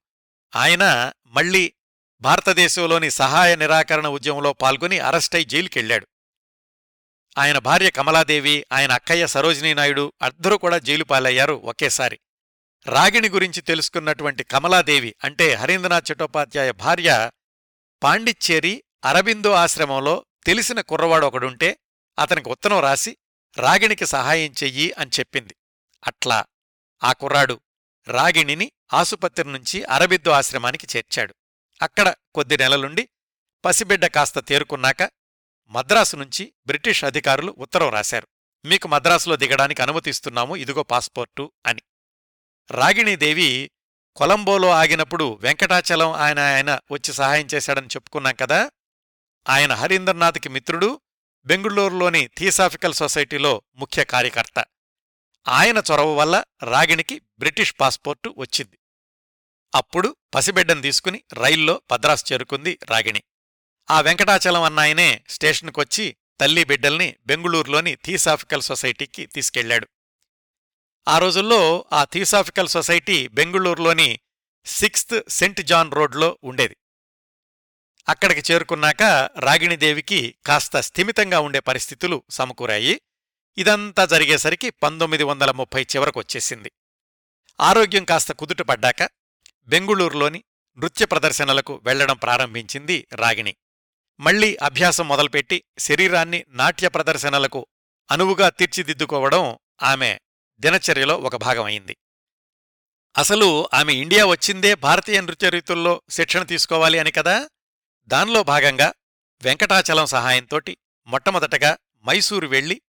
Speaker 1: ఆయన మళ్ళీ భారతదేశంలోని సహాయ నిరాకరణ ఉద్యమంలో పాల్గొని అరెస్టై జైలుకెళ్ళాడు ఆయన భార్య కమలాదేవి ఆయన అక్కయ్య సరోజినీ నాయుడు అద్దరూ కూడా జైలు పాలయ్యారు ఒకేసారి. రాగిణి గురించి తెలుసుకున్నటువంటి కమలాదేవి అంటే హరీంద్రనాథ్ చట్టోపాధ్యాయ భార్య పాండిచ్చేరి అరబిందో ఆశ్రమంలో తెలిసిన కుర్రవాడు ఒకడుంటే అతనికి ఉత్తరం రాసి రాగిణికి సహాయం చెయ్యి అని చెప్పింది. అట్లా ఆ కుర్రాడు రాగిణిని ఆసుపత్రి నుంచి అరబిద్దు ఆశ్రమానికి చేర్చాడు. అక్కడ కొద్ది నెలలుండి పసిబిడ్డ కాస్త తేరుకున్నాక మద్రాసు నుంచి బ్రిటిష్ అధికారులు ఉత్తరం రాశారు. మీకు మద్రాసులో దిగడానికి అనుమతిస్తున్నాము ఇదిగో పాస్పోర్టు అని. రాగిణీదేవి కొలంబోలో ఆగినప్పుడు వెంకటాచలం ఆయన ఆయన వచ్చి సహాయం చేశాడని చెప్పుకున్నాం కదా! ఆయన హరీంద్రనాథ్కి మిత్రుడు బెంగుళూరులోని థియోసాఫికల్ సొసైటీలో ముఖ్య కార్యకర్త. ఆయన చొరవ వల్ల రాగిణికి బ్రిటిష్ పాస్పోర్టు వచ్చింది. అప్పుడు పసిబిడ్డను తీసుకుని రైల్లో భద్రాసు చేరుకుంది రాగిణి. ఆ వెంకటాచలం అన్నాయనే స్టేషన్కొచ్చి తల్లి బిడ్డల్ని బెంగుళూరులోని థీసాఫికల్ సొసైటీకి తీసుకెళ్ళాడు ఆ రోజుల్లో ఆ థీసాఫికల్ సొసైటీ బెంగుళూరులోని సిక్స్త్ సెంట్ జాన్ రోడ్లో ఉండేది. అక్కడికి చేరుకున్నాక రాగిణిదేవికి కాస్త స్థిమితంగా ఉండే పరిస్థితులు సమకూరాయి. ఇదంతా జరిగేసరికి పంతొమ్మిది వందల ముప్పై చివరకొచ్చేసింది ఆరోగ్యం కాస్త కుదుటపడ్డాక బెంగుళూరులోని నృత్య ప్రదర్శనలకు వెళ్ళడం ప్రారంభించింది రాగిణి. మళ్ళీ అభ్యాసం మొదలుపెట్టి శరీరాన్ని నాట్య ప్రదర్శనలకు అనువుగా తీర్చిదిద్దుకోవడం ఆమె దినచర్యలో ఒక భాగమైంది అసలు ఆమె ఇండియా వచ్చిందే భారతీయ నృత్య రీతుల్లో శిక్షణ తీసుకోవాలి అని కదా? దానిలో భాగంగా వెంకటాచలం సహాయంతోటి మొట్టమొదటగా మైసూరు వెళ్ళి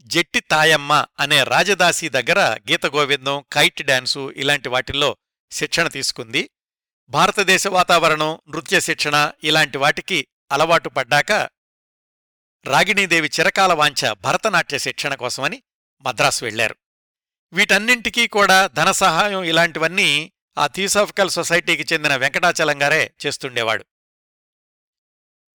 Speaker 1: జట్టి తాయమ్మ అనే రాజదాసి దగ్గర గీతగోవిందం కైట్ డాన్సు ఇలాంటి వాటిల్లో శిక్షణ తీసుకుంది. భారతదేశ వాతావరణం నృత్య శిక్షణ ఇలాంటి వాటికి అలవాటు పడ్డాక రాగిణీదేవి చిరకాల వాంఛ భరతనాట్య శిక్షణ కోసమని మద్రాసు వెళ్ళారు వీటన్నింటికీ కూడా ధన సహాయం ఇలాంటివన్నీ ఆ థియోసాఫికల్ సొసైటీకి చెందిన వెంకటాచలం గారే చేస్తుండేవాడు.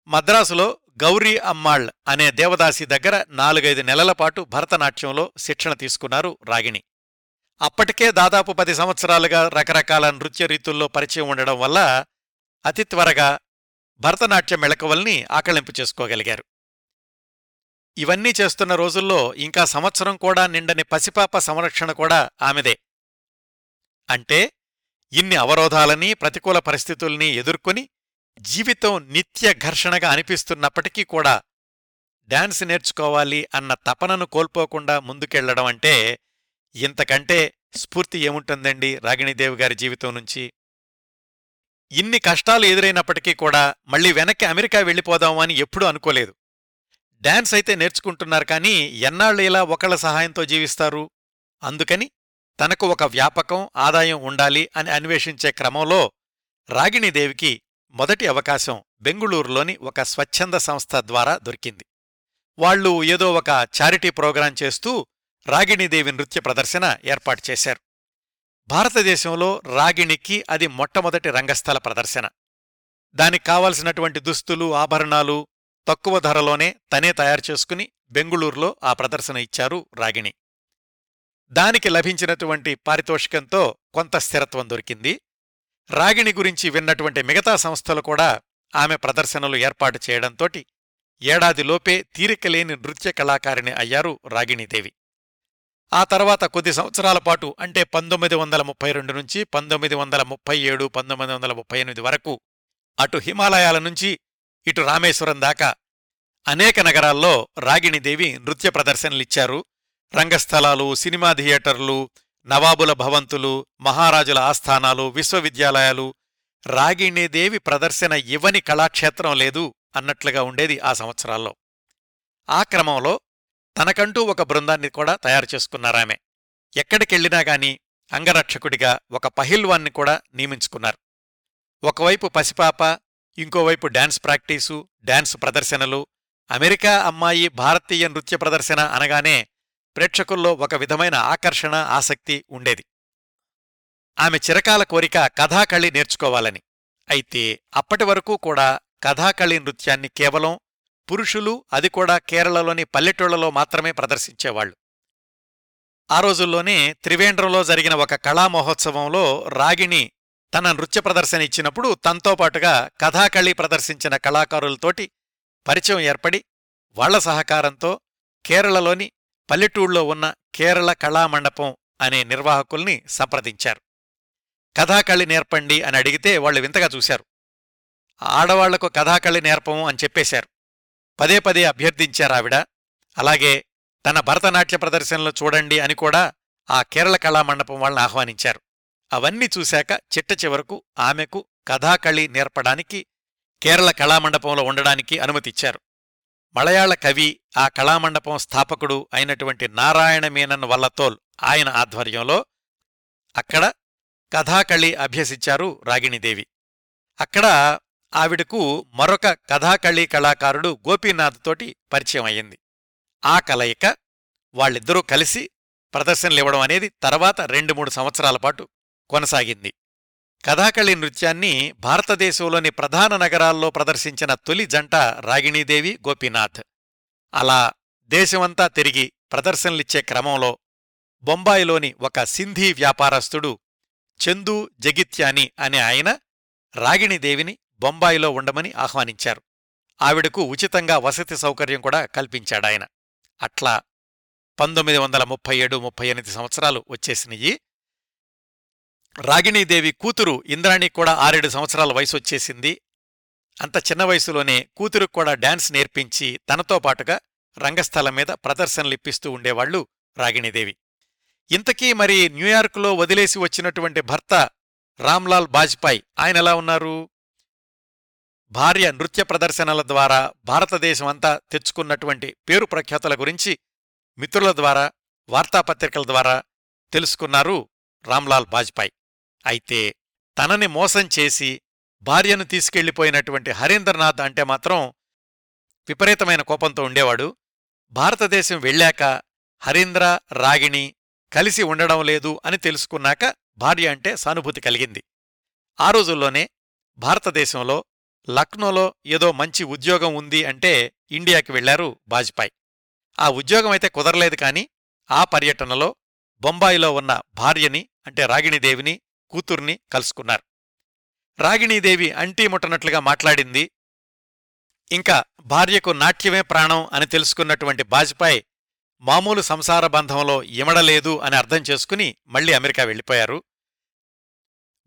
Speaker 1: మద్రాసులో గౌరీ అమ్మాళ్ అనే దేవదాసి దగ్గర నాలుగైదు నెలల పాటు భరతనాట్యంలో శిక్షణ తీసుకున్నారు రాగిణి. అప్పటికే దాదాపు పది సంవత్సరాలుగా రకరకాల నృత్య రీతుల్లో పరిచయం ఉండడం వల్ల అతి త్వరగా భరతనాట్య మెళకువల్ని ఆకళింపు చేసుకోగలిగారు. ఇవన్నీ చేస్తున్న రోజుల్లో ఇంకా సంవత్సరం కూడా నిండని పసిపాప సంరక్షణ కూడా ఆమెదే. అంటే ఇన్ని అవరోధాలని ప్రతికూల పరిస్థితుల్ని ఎదుర్కొని జీవితం నిత్య ఘర్షణగా అనిపిస్తున్నప్పటికీ కూడా డాన్స్ నేర్చుకోవాలి అన్న తపనను కోల్పోకుండా ముందుకెళ్ళడం అంటే ఇంతకంటే స్ఫూర్తి ఏముంటుందండి రాగిణీదేవి గారి జీవితం నుంచి? ఇన్ని కష్టాలు ఎదురైనప్పటికీ కూడా మళ్ళీ వెనక్కి అమెరికా వెళ్ళిపోదాం అని ఎప్పుడూ అనుకోలేదు. డాన్స్ అయితే నేర్చుకుంటున్నారు కానీ ఎన్నాళ్ళు ఇలా ఒకళ్ళ సహాయంతో జీవిస్తారు? అందుకని తనకు ఒక వ్యాపకం ఆదాయం ఉండాలి అని అన్వేషించే క్రమంలో రాగిణీదేవికి మొదటి అవకాశం బెంగుళూరులోని ఒక స్వచ్ఛంద సంస్థ ద్వారా దొరికింది. వాళ్ళు ఏదో ఒక చారిటీ ప్రోగ్రాం చేస్తూ రాగిణీదేవి నృత్య ప్రదర్శన ఏర్పాటు చేశారు. భారతదేశంలో రాగిణికి అది మొట్టమొదటి రంగస్థల ప్రదర్శన. దానికి కావలసినటువంటి దుస్తులు ఆభరణాలు తక్కువ ధరలోనే తనే తయారు చేసుకుని బెంగుళూరులో ఆ ప్రదర్శన ఇచ్చారు రాగిణి. దానికి లభించినటువంటి పారితోషికంతో కొంత స్థిరత్వం దొరికింది. రాగిణి గురించి విన్నటువంటి మిగతా సంస్థలు కూడా ఆమె ప్రదర్శనలు ఏర్పాటు చేయడంతోటి ఏడాదిలోపే తీరికలేని నృత్య కళాకారిణి అయ్యారు రాగిణీదేవి. ఆ తర్వాత కొద్ది సంవత్సరాల పాటు అంటే పంతొమ్మిది వందల ముప్పై రెండు నుంచి పంతొమ్మిది వందల ముప్పై ఏడు పంతొమ్మిది వందల ముప్పై ఎనిమిది వరకు అటు హిమాలయాల నుంచి ఇటు రామేశ్వరం దాకా అనేక నగరాల్లో రాగిణీదేవి నృత్య ప్రదర్శనలిచ్చారు రంగస్థలాలు సినిమా థియేటర్లు నవాబుల భవంతులు మహారాజుల ఆస్థానాలు విశ్వవిద్యాలయాలు రాగిణీదేవి ప్రదర్శన ఇవ్వని కళాక్షేత్రం లేదు అన్నట్లుగా ఉండేది ఆ సంవత్సరాల్లో. ఆ క్రమంలో తనకంటూ ఒక బృందాన్ని కూడా తయారు చేసుకున్నారామె. ఎక్కడికెళ్ళినా గాని అంగరక్షకుడిగా ఒక పహిల్వాన్ని కూడా నియమించుకున్నారు. ఒకవైపు పసిపాప ఇంకోవైపు డాన్స్ ప్రాక్టీసు డాన్స్ ప్రదర్శనలు అమెరికా అమ్మాయి భారతీయ నృత్య ప్రదర్శన అనగానే ప్రేక్షకుల్లో ఒక విధమైన ఆకర్షణ ఆసక్తి ఉండేది. ఆమె చిరకాల కోరిక కథాకళి నేర్చుకోవాలని. అయితే అప్పటి వరకు కూడా కథాకళి నృత్యాన్ని కేవలం పురుషులు అది కూడా కేరళలోని పల్లెటూళ్ళలో మాత్రమే ప్రదర్శించేవాళ్ళు ఆ రోజుల్లోనే త్రివేంద్రంలో జరిగిన ఒక కళా మహోత్సవంలో రాగిణి తన నృత్య ప్రదర్శన ఇచ్చినప్పుడు తనతో పాటుగా కథాకళి ప్రదర్శించిన కళాకారులతోటి పరిచయం ఏర్పడి వాళ్ళ సహకారంతో కేరళలోని పల్లెటూళ్ళలో ఉన్న కేరళ కళామండపం అనే నిర్వాహకుల్ని సంప్రదించారు. కథాకళి నేర్పండి అని అడిగితే వాళ్ళు వింతగా చూశారు. ఆడవాళ్ళకు కథాకళి నేర్పము అని చెప్పేశారు. పదే పదే అభ్యర్థించారావిడ అలాగే తన భరతనాట్య ప్రదర్శనలు చూడండి అని కూడా ఆ కేరళ కళామండపం వాళ్ళని ఆహ్వానించారు. అవన్నీ చూశాక చిట్ట చివరకు ఆమెకు కథాకళి నేర్పడానికి కేరళ కళామండపంలో ఉండడానికి అనుమతిచ్చారు. మలయాళ కవి ఆ కళామండపం స్థాపకుడు అయినటువంటి నారాయణ మీనన్ వల్లతోల్ ఆయన ఆధ్వర్యంలో అక్కడ కథాకళి అభ్యసించారు రాగిణిదేవి. అక్కడ ఆవిడకు మరొక కథాకళి కళాకారుడు గోపీనాథ్ తోటి పరిచయం అయ్యింది. ఆ కలయిక వాళ్ళిద్దరూ కలిసి ప్రదర్శనలివ్వడం అనేది తర్వాత రెండు మూడు సంవత్సరాల పాటు కొనసాగింది. కథాకళి నృత్యాన్ని భారతదేశంలోని ప్రధాన నగరాల్లో ప్రదర్శించిన తొలి జంట రాగిణీదేవి గోపీనాథ్. అలా దేశమంతా తిరిగి ప్రదర్శనలిచ్చే క్రమంలో బొంబాయిలోని ఒక సింధీ వ్యాపారస్తుడు చందు జగిత్యాని అనే ఆయన రాగిణీదేవిని బొంబాయిలో ఉండమని ఆహ్వానించారు. ఆవిడకు ఉచితంగా వసతి సౌకర్యం కూడా కల్పించాడాయన. అట్లా పంతొమ్మిది వందల ముప్పై ఏడు ముప్పై ఎనిమిది సంవత్సరాలు వచ్చేసినయి. రాగిణీదేవి కూతురు ఇంద్రాణి కూడా ఆరేడు సంవత్సరాల వయసు వచ్చేసింది. అంత చిన్న వయసులోనే కూతురుకు కూడా డాన్స్ నేర్పించి తనతో పాటుగా రంగస్థలం మీద ప్రదర్శనలిప్పిస్తూ ఉండేవాళ్ళు రాగిణీదేవి. ఇంతకీ మరి న్యూయార్క్లో వదిలేసి వచ్చినటువంటి భర్త రామ్లాల్ బాజ్పాయ్ ఆయన ఎలా ఉన్నారు? భార్య నృత్య ప్రదర్శనల ద్వారా భారతదేశం అంతా తెచ్చుకున్నటువంటి పేరు ప్రఖ్యాతుల గురించి మిత్రుల ద్వారా వార్తాపత్రికల ద్వారా తెలుసుకున్నారు రామ్లాల్ బాజ్పాయ్. అయితే తనని మోసం చేసి భార్యను తీసుకెళ్ళిపోయినటువంటి హరీంద్రనాథ్ అంటే మాత్రం విపరీతమైన కోపంతో ఉండేవాడు. భారతదేశం వెళ్ళాక హరీంద్ర రాగిణి కలిసి ఉండడం లేదు అని తెలుసుకున్నాక భార్య అంటే సానుభూతి కలిగింది. ఆ రోజుల్లోనే భారతదేశంలో లక్నోలో ఏదో మంచి ఉద్యోగం ఉంది అంటే ఇండియాకి వెళ్ళారు బాజ్పాయ్. ఆ ఉద్యోగమైతే కుదరలేదు కాని ఆ పర్యటనలో బొంబాయిలో ఉన్న భార్యని అంటే రాగిణిదేవిని కూతుర్ని కలుసుకున్నారు. రాగిణీదేవి అంటీ ముట్టనట్లుగా మాట్లాడింది. ఇంకా భార్యకు నాట్యమే ప్రాణం అని తెలుసుకున్నటువంటి బాజ్పాయ్ మామూలు సంసార బంధంలో ఇమడలేదు అని అర్థం చేసుకుని మళ్ళీ అమెరికా వెళ్ళిపోయారు.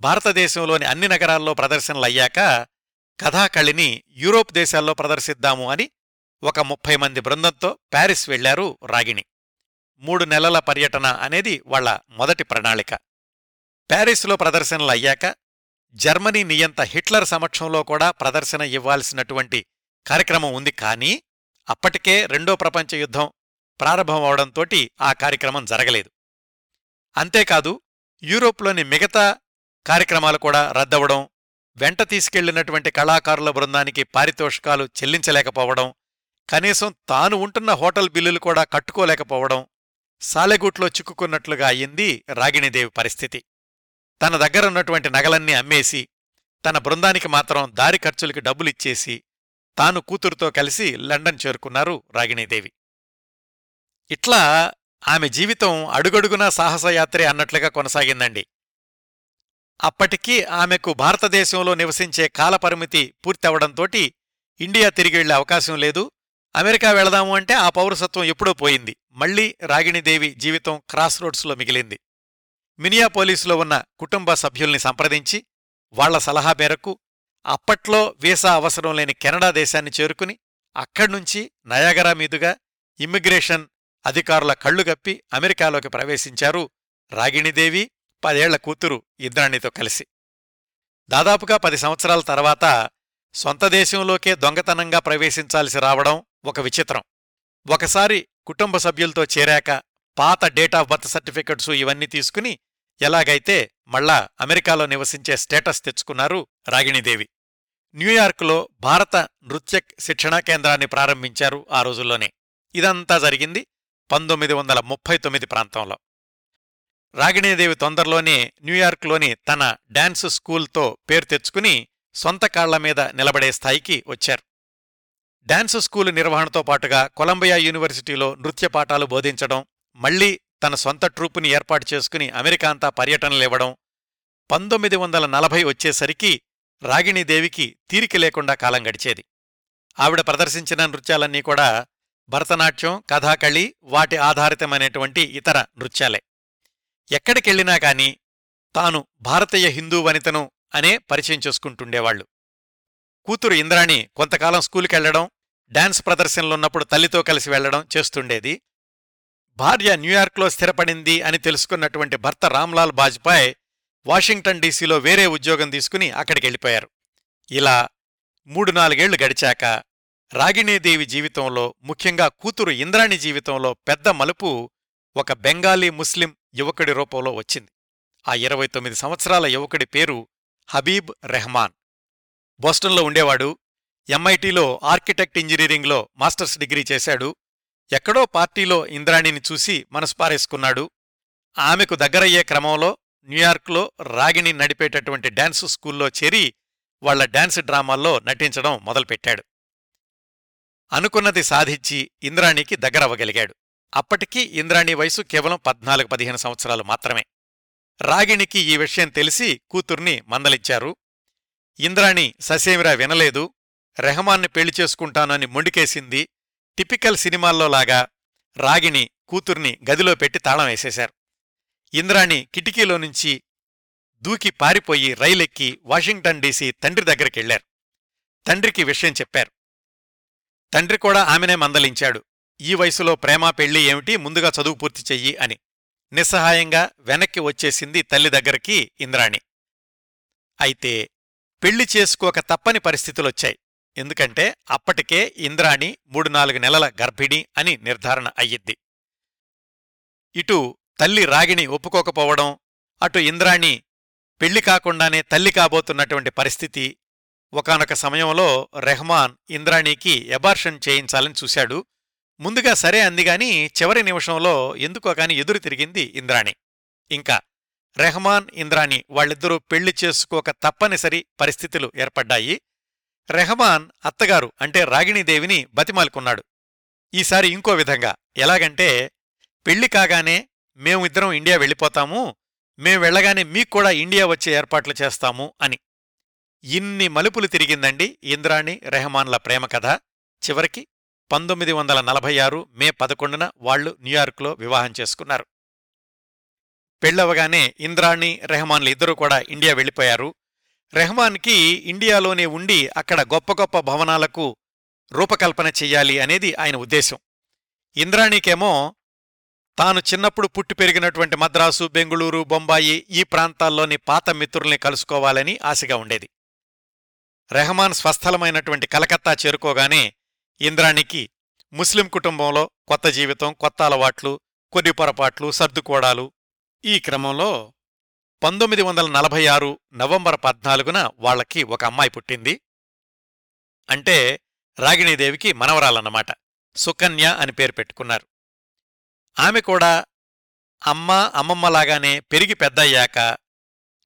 Speaker 1: భారతదేశంలోని అన్ని నగరాల్లో ప్రదర్శనలయ్యాక కథాకళిని యూరోప్ దేశాల్లో ప్రదర్శిద్దాము అని ఒక ముప్పై మంది బృందంతో ప్యారిస్ వెళ్ళారు రాగిణి. మూడు నెలల పర్యటన అనేది వాళ్ళ మొదటి ప్రణాళిక. ప్యారిస్లో ప్రదర్శనలు అయ్యాక జర్మనీ నియంత హిట్లర్ సమక్షంలో కూడా ప్రదర్శన ఇవ్వాల్సినటువంటి కార్యక్రమం ఉంది. కానీ అప్పటికే రెండో ప్రపంచ యుద్ధం ప్రారంభమవడంతో ఆ కార్యక్రమం జరగలేదు. అంతేకాదు యూరోప్లోని మిగతా కార్యక్రమాలు కూడా రద్దవడం వెంట తీసుకెళ్ళినటువంటి కళాకారుల బృందానికి పారితోషికాలు చెల్లించలేకపోవడం కనీసం తాను ఉంటున్న హోటల్ బిల్లులు కూడా కట్టుకోలేకపోవడం సాలెగూట్లో చిక్కుకున్నట్లుగా అయ్యింది రాగిణిదేవి పరిస్థితి. తన దగ్గరున్నటువంటి నగలన్నీ అమ్మేసి తన బృందానికి మాత్రం దారి ఖర్చులకి డబ్బులిచ్చేసి తాను కూతురుతో కలిసి లండన్ చేరుకున్నారు రాగిణీదేవి. ఇట్లా ఆమె జీవితం అడుగడుగునా సాహసయాత్రే అన్నట్లుగా కొనసాగిందండి. అప్పటికీ ఆమెకు భారతదేశంలో నివసించే కాలపరిమితి పూర్తవడంతోటి ఇండియా తిరిగి వెళ్ళే అవకాశం లేదు. అమెరికా వెళదాము అంటే ఆ పౌరసత్వం ఎప్పుడో పోయింది. మళ్ళీ రాగిణిదేవి జీవితం క్రాస్ రోడ్స్లో మిగిలింది. మినియాపోలీసులో ఉన్న కుటుంబ సభ్యుల్ని సంప్రదించి వాళ్ళ సలహా మేరకు అప్పట్లో వీసా అవసరం లేని కెనడా దేశాన్ని చేరుకుని అక్కడ్నుంచి నయాగరా మీదుగా ఇమ్మిగ్రేషన్ అధికారుల కళ్ళుగప్పి అమెరికాలోకి ప్రవేశించారు రాగిణీదేవి పదేళ్ళ కూతురు ఇంద్రాణితో కలిసి. దాదాపుగా పది సంవత్సరాల తర్వాత సొంత దేశంలోకే దొంగతనంగా ప్రవేశించాల్సి రావడం ఒక విచిత్రం. ఒకసారి కుటుంబ సభ్యులతో చేరాక పాత డేట్ ఆఫ్ బర్త్ సర్టిఫికెట్సు ఇవన్నీ తీసుకుని ఎలాగైతే మళ్ళా అమెరికాలో నివసించే స్టేటస్ తెచ్చుకున్నారు రాగిణీదేవి. న్యూయార్కులో భారత నృత్య శిక్షణా కేంద్రాన్ని ప్రారంభించారు ఆ రోజుల్లోనే. ఇదంతా జరిగింది పంతొమ్మిది వందల ముప్పై తొమ్మిది ప్రాంతంలో. రాగిణీదేవి తొందరలోనే న్యూయార్క్లోని తన డాన్స్ స్కూల్తో పేరు తెచ్చుకుని సొంత కాళ్ళ మీద నిలబడే స్థాయికి వచ్చారు. డాన్స్ స్కూలు నిర్వహణతో పాటుగా కొలంబియా యూనివర్సిటీలో నృత్య పాఠాలు బోధించడం మళ్ళీ తన సొంత ట్రూపుని ఏర్పాటు చేసుకుని అమెరికా అంతా పర్యటనలివ్వడం పంతొమ్మిది వందల నలభై వచ్చేసరికి రాగిణీదేవికి తీరిక లేకుండా కాలం గడిచేది. ఆవిడ ప్రదర్శించిన నృత్యాలన్నీ కూడా భరతనాట్యం కథాకళి వాటి ఆధారితమైనటువంటి ఇతర నృత్యాలే. ఎక్కడికెళ్ళినా కాని తాను భారతీయ హిందూ వనితను అనే పరిచయం చేసుకుంటుండేవాళ్ళు కూతురు ఇంద్రాణి కొంతకాలం స్కూలుకెళ్ళడం డాన్స్ ప్రదర్శనలున్నప్పుడు తల్లితో కలిసి వెళ్ళడం చేస్తుండేది. భార్య న్యూయార్క్లో స్థిరపడింది అని తెలుసుకున్నటువంటి భర్త రామ్లాల్ బాజ్పాయ్ వాషింగ్టన్ డీసీలో వేరే ఉద్యోగం తీసుకుని అక్కడికెళ్ళిపోయారు. ఇలా మూడు నాలుగేళ్ళు గడిచాక రాగిణీదేవి జీవితంలో ముఖ్యంగా కూతురు ఇంద్రాణి జీవితంలో పెద్ద మలుపు ఒక బెంగాలీ ముస్లిం యువకుడి రూపంలో వచ్చింది. ఆ ఇరవై తొమ్మిది సంవత్సరాల యువకుడి పేరు హబీబ్ రెహమాన్. బోస్టన్లో ఉండేవాడు ఎంఐటీలో ఆర్కిటెక్ట్ ఇంజనీరింగ్లో మాస్టర్స్ డిగ్రీ చేశాడు ఎక్కడో పార్టీలో ఇంద్రాణిని చూసి మనసుపారేసుకున్నాడు. ఆమెకు దగ్గరయ్యే క్రమంలో న్యూయార్క్లో రాగిణి నడిపేటటువంటి డాన్స్ స్కూల్లో చేరి వాళ్ళ డాన్స్ డ్రామాల్లో నటించడం మొదలుపెట్టాడు. అనుకున్నది సాధించి ఇంద్రాణికి దగ్గరవ్వగలిగాడు. అప్పటికీ ఇంద్రాణి వయసు కేవలం పద్నాలుగు పదిహేను సంవత్సరాలు మాత్రమే. రాగిణికి ఈ విషయం తెలిసి కూతుర్ని మందలిచ్చారు ఇంద్రాణి ససేమిరా వినలేదు. రెహమాన్ని పెళ్ళి చేసుకుంటానని మొండికేసింది. టిపికల్ సినిమాల్లో లాగా రాగిణి కూతుర్ని గదిలో పెట్టి తాళం వేసేశారు. ఇంద్రాణి కిటికీలో నుంచి దూకి పారిపోయి రైలెక్కి వాషింగ్టన్ డీసీ తండ్రి దగ్గరికెళ్ళారు తండ్రికి విషయం చెప్పారు. తండ్రి కూడా ఆమెనే మందలించాడు. ఈ వయసులో ప్రేమ పెళ్ళి ఏమిటి? ముందుగా చదువు పూర్తి చెయ్యి అని. నిస్సహాయంగా వెనక్కి వచ్చేసింది తల్లి దగ్గరికి ఇంద్రాణి. అయితే పెళ్ళి చేసుకోక తప్పని పరిస్థితులొచ్చాయి. ఎందుకంటే అప్పటికే ఇంద్రాణి మూడు నాలుగు నెలల గర్భిణి అని నిర్ధారణ అయ్యిద్ది. ఇటు తల్లి రాగిణి ఒప్పుకోకపోవడం అటు ఇంద్రాణి పెళ్ళి కాకుండానే తల్లి కాబోతున్నటువంటి పరిస్థితి ఒకనొక సమయంలో రెహమాన్ ఇంద్రాణికి ఎబార్షన్ చేయించాలని చూశాడు. ముందుగా సరే అందిగాని చివరి నిమిషంలో ఎందుకో కాని ఎదురు తిరిగింది ఇంద్రాణి. ఇంకా రెహమాన్ ఇంద్రాణి వాళ్ళిద్దరూ పెళ్ళి చేసుకోక తప్పనిసరి పరిస్థితులు ఏర్పడ్డాయి. రెహమాన్ అత్తగారు అంటే రాగిణీదేవిని బతిమాలుకున్నాడు. ఈసారి ఇంకో విధంగా. ఎలాగంటే పెళ్ళి కాగానే మేము ఇద్దరం ఇండియా వెళ్ళిపోతాము మేం వెళ్ళగానే మీక్కూడా ఇండియా వచ్చే ఏర్పాట్లు చేస్తాము అని. ఇన్ని మలుపులు తిరిగిందండి ఇంద్రాణి రెహమాన్ల ప్రేమ కథ. చివరికి పంతొమ్మిది వందల నలభై ఆరు మే పదకొండున వాళ్ళు న్యూయార్క్లో వివాహం చేసుకున్నారు. పెళ్ళవగానే ఇంద్రాణి రెహమాన్లు ఇద్దరూ కూడా ఇండియా వెళ్ళిపోయారు. రెహమాన్కి ఇండియాలోనే ఉండి అక్కడ గొప్ప గొప్ప భవనాలకు రూపకల్పన చెయ్యాలి అనేది ఆయన ఉద్దేశం. ఇంద్రాణికేమో తాను చిన్నప్పుడు పుట్టి పెరిగినటువంటి మద్రాసు బెంగుళూరు బొంబాయి ఈ ప్రాంతాల్లోని పాత మిత్రుల్ని కలుసుకోవాలని ఆశగా ఉండేది. రెహమాన్ స్వస్థలమైనటువంటి కలకత్తా చేరుకోగానే ఇంద్రాణికి ముస్లిం కుటుంబంలో కొత్త జీవితం కొత్త అలవాట్లు కొన్ని పొరపాట్లు సర్దుకోడాలు ఈ క్రమంలో పంతొమ్మిది వందల నలభై ఆరు నవంబర్ పద్నాలుగున వాళ్ళకి ఒక అమ్మాయి పుట్టింది. అంటే రాగిణీదేవికి మనవరాలన్నమాట. సుకన్య అని పేరు పెట్టుకున్నారు. ఆమె కూడా అమ్మ అమ్మమ్మలాగానే పెరిగి పెద్దయ్యాక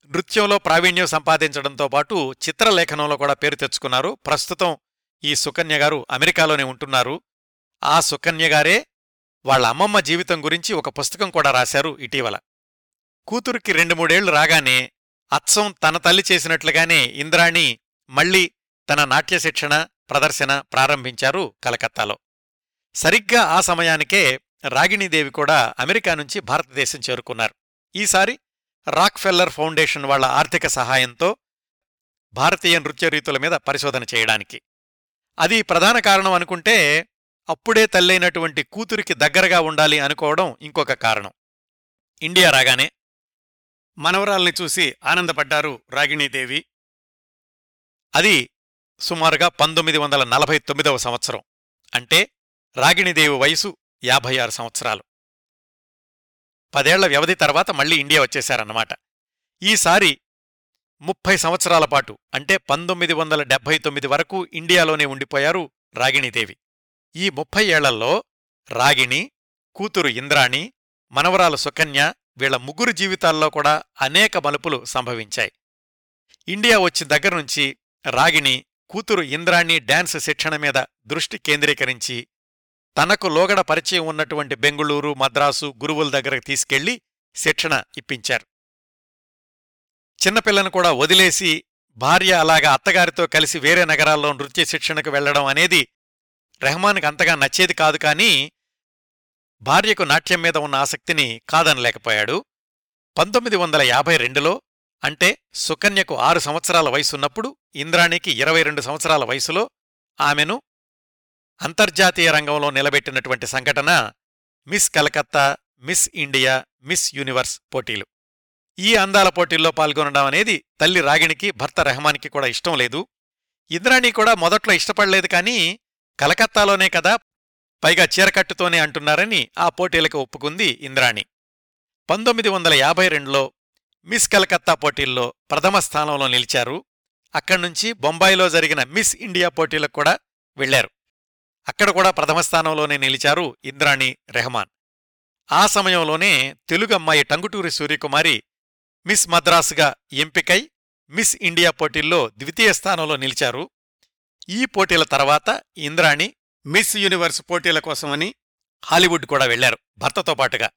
Speaker 1: నృత్యంలో ప్రావీణ్యం సంపాదించడంతో పాటు చిత్రలేఖనంలో కూడా పేరు తెచ్చుకున్నారు. ప్రస్తుతం ఈ సుకన్య గారు అమెరికాలోనే ఉంటున్నారు. ఆ సుకన్య గారే వాళ్ళ అమ్మమ్మ జీవితం గురించి ఒక పుస్తకం కూడా రాశారు ఇటీవల. కూతురికి రెండు మూడేళ్ళు రాగానే అచ్చం తన తల్లి చేసినట్లుగానే ఇంద్రాణి మళ్ళీ తన నాట్య శిక్షణ ప్రదర్శన ప్రారంభించారు కలకత్తాలో. సరిగ్గా ఆ సమయానికే రాగిణీదేవి కూడా అమెరికా నుంచి భారతదేశం చేరుకున్నారు. ఈసారి రాక్ఫెల్లర్ ఫౌండేషన్ వాళ్ళ ఆర్థిక సహాయంతో భారతీయ నృత్య రీతుల మీద పరిశోధన చేయడానికి. అది ప్రధాన కారణం అనుకుంటే అప్పుడే తల్లైనటువంటి కూతురికి దగ్గరగా ఉండాలి అనుకోవడం ఇంకొక కారణం. ఇండియా రాగానే మనవరాల్ని చూసి ఆనందపడ్డారు రాగిణీదేవి. అది సుమారుగా పంతొమ్మిది వందల నలభై తొమ్మిదవ సంవత్సరం. అంటే రాగిణీదేవి వయసు యాభై ఆరు సంవత్సరాలు. పదేళ్ళ వ్యవధి తర్వాత మళ్ళీ ఇండియా వచ్చేశారన్నమాట. ఈసారి ముప్పై సంవత్సరాల పాటు అంటే పంతొమ్మిది వందల డెబ్బై తొమ్మిది వరకు ఇండియాలోనే ఉండిపోయారు రాగిణీదేవి. ఈ ముప్పై ఏళ్ళలో రాగిణి కూతురు ఇంద్రాణి మనవరాలు సుకన్య వీళ్ళ ముగ్గురు జీవితాల్లో కూడా అనేక మలుపులు సంభవించాయి. ఇండియా వచ్చిన దగ్గర్నుంచి రాగిణి కూతురు ఇంద్రాణి డాన్స్ శిక్షణ మీద దృష్టి కేంద్రీకరించి తనకు లోగడ పరిచయం ఉన్నటువంటి బెంగుళూరు మద్రాసు గురువుల దగ్గరకు తీసుకెళ్ళి శిక్షణ ఇప్పించారు. చిన్నపిల్లను కూడా వదిలేసి భార్య అలాగా అత్తగారితో కలిసి వేరే నగరాల్లో నృత్య శిక్షణకు వెళ్ళడం అనేది రెహమాన్కి అంతగా నచ్చేది కాదు కానీ భార్యకు నాట్యం మీద ఉన్న ఆసక్తిని కాదనలేకపోయాడు. పంతొమ్మిది వందల యాభై రెండులో అంటే సుకన్యకు ఆరు సంవత్సరాల వయసున్నప్పుడు ఇంద్రాణికి ఇరవై రెండు సంవత్సరాల వయసులో ఆమెను అంతర్జాతీయ రంగంలో నిలబెట్టినటువంటి సంఘటన miss Calcutta miss India miss universe పోటీలు. ఈ అందాల పోటీల్లో పాల్గొనడం అనేది తల్లి రాగిణికి భర్త రెహమాన్కి కూడా ఇష్టం లేదు. ఇంద్రాణి కూడా మొదట్లో ఇష్టపడలేదు కానీ కలకత్తాలోనే కదా పైగా చీరకట్టుతోనే అంటున్నారని ఆ పోటీలకు ఒప్పుకుంది ఇంద్రాణి. పంతొమ్మిది వందల యాభై రెండులో మిస్ కలకత్తా పోటీల్లో ప్రథమ స్థానంలో నిలిచారు. అక్కడ్నుంచి బొంబాయిలో జరిగిన మిస్ ఇండియా పోటీలకు కూడా వెళ్ళారు అక్కడ కూడా ప్రథమ స్థానంలోనే నిలిచారు ఇంద్రాణి రెహమాన్. ఆ సమయంలోనే తెలుగమ్మాయి టంగుటూరి సూర్యకుమారి మిస్ మద్రాసుగా ఎంపికై మిస్ ఇండియా పోటీల్లో ద్వితీయ స్థానంలో నిలిచారు. ఈ పోటీల తర్వాత ఇంద్రాణి మిస్ యూనివర్స్ పోటీల కోసమని హాలీవుడ్ కూడా వెళ్ళారు భర్తతో పాటుగా.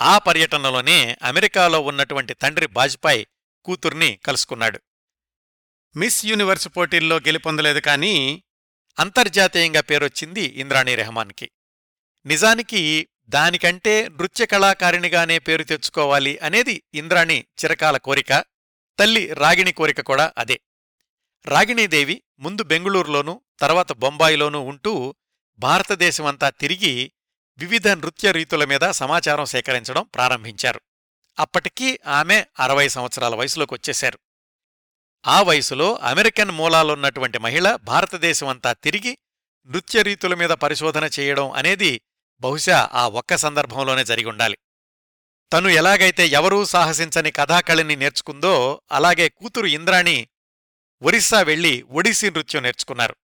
Speaker 1: ఆ పర్యటనలోనే అమెరికాలో ఉన్నటువంటి తండ్రి బాజ్పాయ్ కూతుర్ని కలుసుకున్నాడు. మిస్ యూనివర్స్ పోటీల్లో గెలుపొందలేదు కానీ అంతర్జాతీయంగా పేరొచ్చింది ఇంద్రాణి రెహమాన్కి. నిజానికి దానికంటే నృత్య కళాకారిణిగానే పేరు తెచ్చుకోవాలి అనేది ఇంద్రాణి చిరకాల కోరిక తల్లి రాగిణి కోరిక కూడా అదే. రాగిణీదేవి ముందు బెంగుళూరులోనూ తర్వాత బొంబాయిలోనూ ఉంటూ భారతదేశమంతా తిరిగి వివిధ నృత్య రీతుల మీద సమాచారం సేకరించడం ప్రారంభించారు. అప్పటికీ ఆమె అరవై సంవత్సరాల వయసులోకి వచ్చేశారు ఆ వయసులో అమెరికన్ మూలాలున్నటువంటి మహిళ భారతదేశమంతా తిరిగి నృత్య రీతుల మీద పరిశోధన చేయడం అనేది బహుశా ఆ ఒక్క సందర్భంలోనే జరిగుండాలి. తను ఎలాగైతే ఎవరూ సాహసించని కథాకళిని నేర్చుకుందో అలాగే కూతురు ఇంద్రాణి ఒరిస్సా వెళ్ళి ఒడిస్సీ నృత్యం నేర్చుకున్నారు.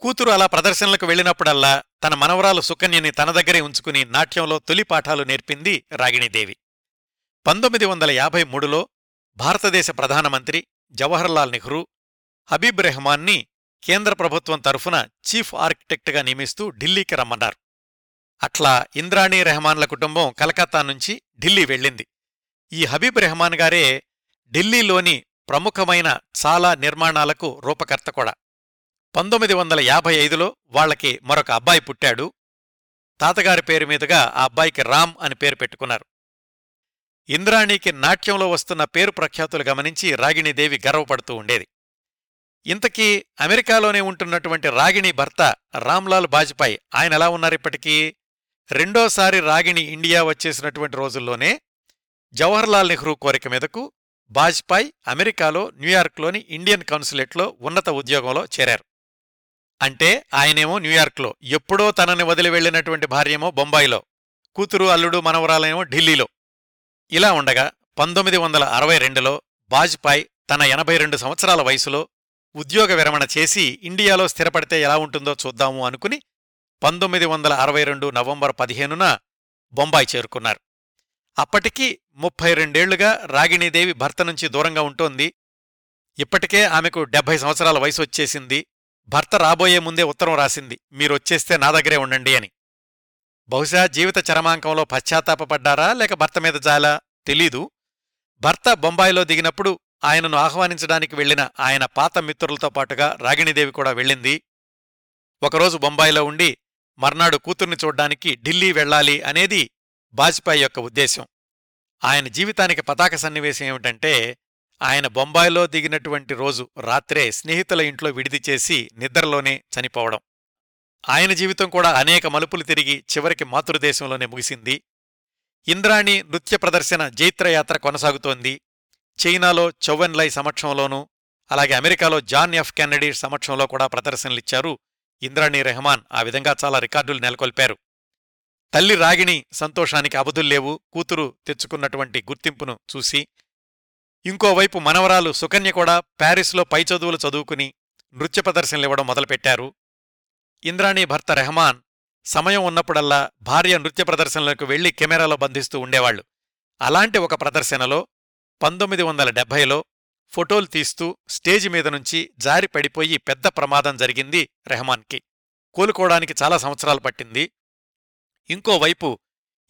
Speaker 1: కూతురు అలా ప్రదర్శనలకు వెళ్ళినప్పుడల్లా తన మనవరాలు సుకన్యని తన దగ్గరే ఉంచుకుని నాట్యంలో తొలి పాఠాలు నేర్పింది రాగిణీదేవి. పంతొమ్మిది వందల యాభై మూడులో భారతదేశ ప్రధానమంత్రి జవహర్లాల్ నెహ్రూ హబీబ్ రెహమాన్ని కేంద్ర ప్రభుత్వం తరఫున చీఫ్ ఆర్కిటెక్ట్గా నియమిస్తూ ఢిల్లీకి రమ్మన్నారు. అట్లా ఇంద్రాణీ రెహమాన్ల కుటుంబం కలకత్తా నుంచి ఢిల్లీ వెళ్ళింది. ఈ హబీబ్ రెహమాన్ గారే ఢిల్లీలోని ప్రముఖమైన చాలా నిర్మాణాలకు రూపకర్త కూడా. పంతొమ్మిది వందల యాభై ఐదులో వాళ్ళకి మరొక అబ్బాయి పుట్టాడు. తాతగారి పేరు మీదుగా ఆ అబ్బాయికి రామ్ అని పేరు పెట్టుకున్నారు. ఇంద్రాణికి నాట్యంలో వస్తున్న పేరు ప్రఖ్యాతులు గమనించి రాగిణీదేవి గర్వపడుతూ ఉండేది. ఇంతకీ అమెరికాలోనే ఉంటున్నటువంటి రాగిణి భర్త రామ్లాల్ బాజ్పాయ్ ఆయన ఎలా ఉన్నారిప్పటికీ రెండోసారి రాగిణి ఇండియా వచ్చేసినటువంటి రోజుల్లోనే జవహర్లాల్ నెహ్రూ కోరిక మీదకు బాజ్పాయ్ అమెరికాలో న్యూయార్క్లోని ఇండియన్ కౌన్సులేట్లో ఉన్నత ఉద్యోగంలో చేరారు. అంటే ఆయనేమో న్యూయార్క్లో ఎప్పుడో తనని వదిలి వెళ్ళినటువంటి భార్యేమో బొంబాయిలో కూతురు అల్లుడు మనవరాలేమో ఢిల్లీలో. ఇలా ఉండగా పంతొమ్మిది వందల అరవై రెండులో బాజ్పాయ్ తన ఎనభై రెండు సంవత్సరాల వయసులో ఉద్యోగ విరమణ చేసి ఇండియాలో స్థిరపడితే ఎలా ఉంటుందో చూద్దాము అనుకుని పంతొమ్మిది వందల అరవై రెండు నవంబర్ పదిహేనున బొంబాయి చేరుకున్నారు. అప్పటికి ముప్పై రెండేళ్ళుగా రాగిణీదేవి భర్త నుంచి దూరంగా ఉంటోంది. ఇప్పటికే ఆమెకు డెబ్బై సంవత్సరాల వయసు వచ్చేసింది. భర్త రాబోయే ముందే ఉత్తరం రాసింది. మీరొచ్చేస్తే నా దగ్గరే ఉండండి అని. బహుశా జీవిత చరమాంకంలో పశ్చాత్తాపడ్డారా లేక భర్త మీద జాలా? తెలీదు. భర్త బొంబాయిలో దిగినప్పుడు ఆయనను ఆహ్వానించడానికి వెళ్ళిన ఆయన పాత మిత్రులతో పాటుగా రాగిణీదేవి కూడా వెళ్ళింది. ఒకరోజు బొంబాయిలో ఉండి మర్నాడు కూతుర్ని చూడ్డానికి ఢిల్లీ వెళ్ళాలి అనేది బాజ్పేయి యొక్క ఉద్దేశం ఆయన జీవితానికి పతాక సన్నివేశం ఏమిటంటే ఆయన బొంబాయిలో దిగినటువంటి రోజు రాత్రే స్నేహితుల ఇంట్లో విడిది చేసి నిద్రలోనే చనిపోవడం. ఆయన జీవితం కూడా అనేక మలుపులు తిరిగి చివరికి మాతృదేశంలోనే ముగిసింది. ఇంద్రాణి నృత్య ప్రదర్శన జైత్రయాత్ర కొనసాగుతోంది. చైనాలో చౌవెన్లై సమక్షంలోనూ అలాగే అమెరికాలో జాన్ ఎఫ్ కెన్నడీ సమక్షంలో కూడా ప్రదర్శనలిచ్చారు ఇంద్రాణి రెహమాన్. ఆ విధంగా చాలా రికార్డులు నెలకొల్పారు. తల్లి రాగిణి సంతోషానికి అబదుల్లేవు కూతురు తెచ్చుకున్నటువంటి గుర్తింపును చూసి ఇంకోవైపు మనవరాలు సుకన్య కూడా ప్యారిస్లో పై చదువులు చదువుకుని నృత్య ప్రదర్శనలివ్వడం మొదలుపెట్టారు. ఇంద్రాణి భర్త రెహమాన్ సమయం ఉన్నప్పుడల్లా భార్య నృత్య ప్రదర్శనలకు వెళ్ళి కెమెరాలో బంధిస్తూ ఉండేవాళ్ళు అలాంటి ఒక ప్రదర్శనలో పంతొమ్మిది వందల డెబ్భైలో ఫోటోలు తీస్తూ స్టేజి మీద నుంచి జారి పడిపోయి పెద్ద ప్రమాదం జరిగింది రెహమాన్కి. కోలుకోవడానికి చాలా సంవత్సరాలు పట్టింది. ఇంకోవైపు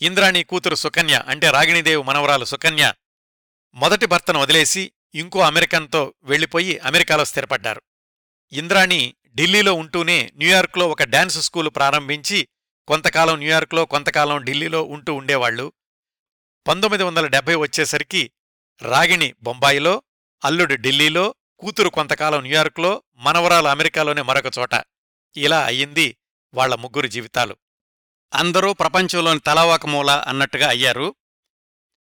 Speaker 1: ఇంద్రాణి కూతురు సుకన్య అంటే రాగిణీదేవి మనవరాలు సుకన్య మొదటి భర్తను వదిలేసి ఇంకో అమెరికన్తో వెళ్ళిపోయి అమెరికాలో స్థిరపడ్డారు. ఇంద్రాణి ఢిల్లీలో ఉంటూనే న్యూయార్క్లో ఒక డాన్స్ స్కూలు ప్రారంభించి కొంతకాలం న్యూయార్క్లో కొంతకాలం ఢిల్లీలో ఉంటూ ఉండేవాళ్ళు పంతొమ్మిది వందల డెబ్బై వచ్చేసరికి రాగిణి బొంబాయిలో అల్లుడు ఢిల్లీలో కూతురు కొంతకాలం న్యూయార్క్లో మనవరాలు అమెరికాలోనే మరొక చోట. ఇలా అయ్యింది వాళ్ళ ముగ్గురు జీవితాలు. అందరూ ప్రపంచంలోని తలావాకమూల అన్నట్టుగా అయ్యారు.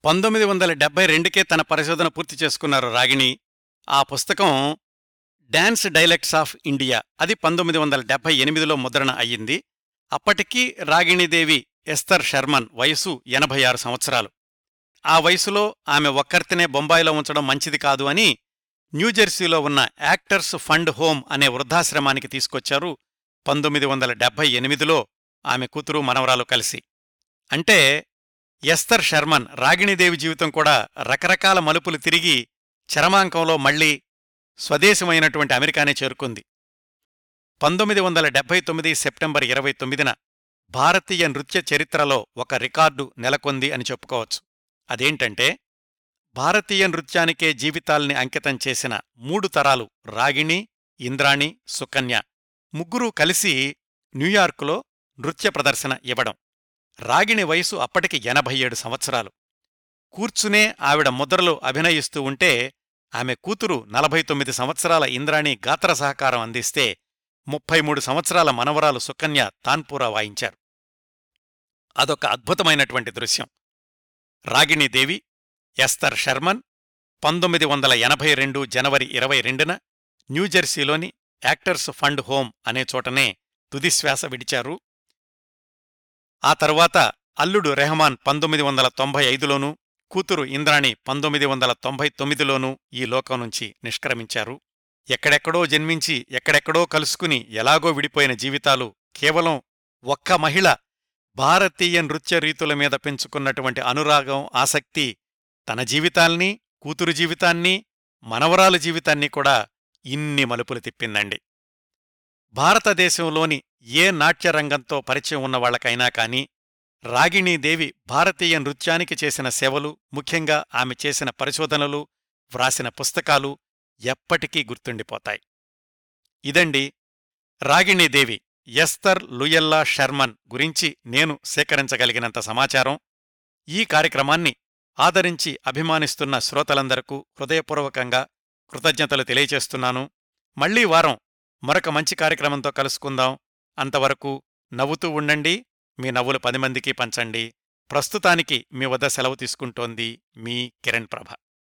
Speaker 1: పంతొమ్మిది వందల డెబ్బై రెండుకే తన పరిశోధన పూర్తి చేసుకున్నారు రాగిణి. ఆ పుస్తకం డాన్స్ డైలెక్ట్స్ ఆఫ్ ఇండియా అది పంతొమ్మిది వందల డెబ్బై ఎనిమిదిలో ముద్రణ అయ్యింది. అప్పటికీ రాగిణీదేవి ఎస్తర్ శర్మన్ వయసు ఎనభై ఆరు సంవత్సరాలు. ఆ వయసులో ఆమె ఒక్కర్తినే బొంబాయిలో ఉంచడం మంచిది కాదు అని న్యూజెర్సీలో ఉన్న యాక్టర్స్ ఫండ్ హోమ్ అనే వృద్ధాశ్రమానికి తీసుకొచ్చారు. పంతొమ్మిది వందల డెబ్బై ఎనిమిదిలో ఆమె కూతురు మనవరాలు కలిసి. అంటే ఎస్తర్ శర్మన్ రాగిణీదేవి జీవితం కూడా రకరకాల మలుపులు తిరిగి చరమాంకంలో మళ్ళీ స్వదేశమైనటువంటి అమెరికానే చేరుకుంది. పంతొమ్మిది వందల డెబ్బై తొమ్మిది సెప్టెంబర్ ఇరవై తొమ్మిదిన భారతీయ నృత్య చరిత్రలో ఒక రికార్డు నెలకొంది అని చెప్పుకోవచ్చు. అదేంటంటే భారతీయ నృత్యానికే జీవితాల్ని అంకితం చేసిన మూడు తరాలు రాగిణి ఇంద్రాణి సుకన్య ముగ్గురూ కలిసి న్యూయార్కులో నృత్య ప్రదర్శన ఇవ్వడం. రాగిణి వయసు అప్పటికి ఎనభై ఏడు సంవత్సరాలు. కూర్చునే ఆవిడ ముద్రలు అభినయిస్తూ ఉంటే ఆమె కూతురు నలభై తొమ్మిది సంవత్సరాల ఇంద్రాణి గాత్ర సహకారం అందిస్తే ముప్పై మూడు సంవత్సరాల మనవరాలు సుకన్య తాన్పూరా వాయించారు. అదొక అద్భుతమైనటువంటి దృశ్యం. రాగిణీదేవి ఎస్తర్ షర్మన్ పంతొమ్మిది వందల ఎనభై రెండు జనవరి ఇరవై రెండున న్యూజెర్సీలోని యాక్టర్స్ ఫండ్ హోమ్ అనే చోటనే తుదిశ్వాస విడిచారు ఆ తరువాత అల్లుడు రెహమాన్ పంతొమ్మిది వందల తొంభై ఐదులోనూ కూతురు ఇంద్రాణి పంతొమ్మిది వందల తొంభై తొమ్మిదిలోనూ ఈ లోకం నుంచి నిష్క్రమించారు. ఎక్కడెక్కడో జన్మించి ఎక్కడెక్కడో కలుసుకుని ఎలాగో విడిపోయిన జీవితాలు కేవలం ఒక్క మహిళ భారతీయ నృత్య రీతుల మీద పెంచుకున్నటువంటి అనురాగం ఆసక్తి తన జీవితాల్ని కూతురు జీవితాన్ని మనవరాలు జీవితాన్ని కూడా ఇన్ని మలుపులు తిప్పిందండి. భారతదేశంలోని ఏ నాట్యరంగంతో పరిచయం ఉన్నవాళ్ళకైనా కాని రాగిణీదేవి భారతీయ నృత్యానికి చేసిన సేవలు ముఖ్యంగా ఆమె చేసిన పరిశోధనలు వ్రాసిన పుస్తకాలు ఎప్పటికీ గుర్తుండిపోతాయి. ఇదండి రాగిణీదేవి ఎస్తర్ లుయల్లా షర్మన్ గురించి నేను సేకరించగలిగినంత సమాచారం. ఈ కార్యక్రమాన్ని ఆదరించి అభిమానిస్తున్న శ్రోతలందరకు హృదయపూర్వకంగా కృతజ్ఞతలు తెలియచేస్తున్నాను మళ్ళీ వారం మరొక మంచి కార్యక్రమంతో కలుసుకుందాం. అంతవరకు నవ్వుతూ ఉండండి. మీ నవ్వులు పది మందికి పంచండి. ప్రస్తుతానికి మీ వద్ద సెలవు తీసుకుంటోంది మీ కిరణ్ ప్రభ.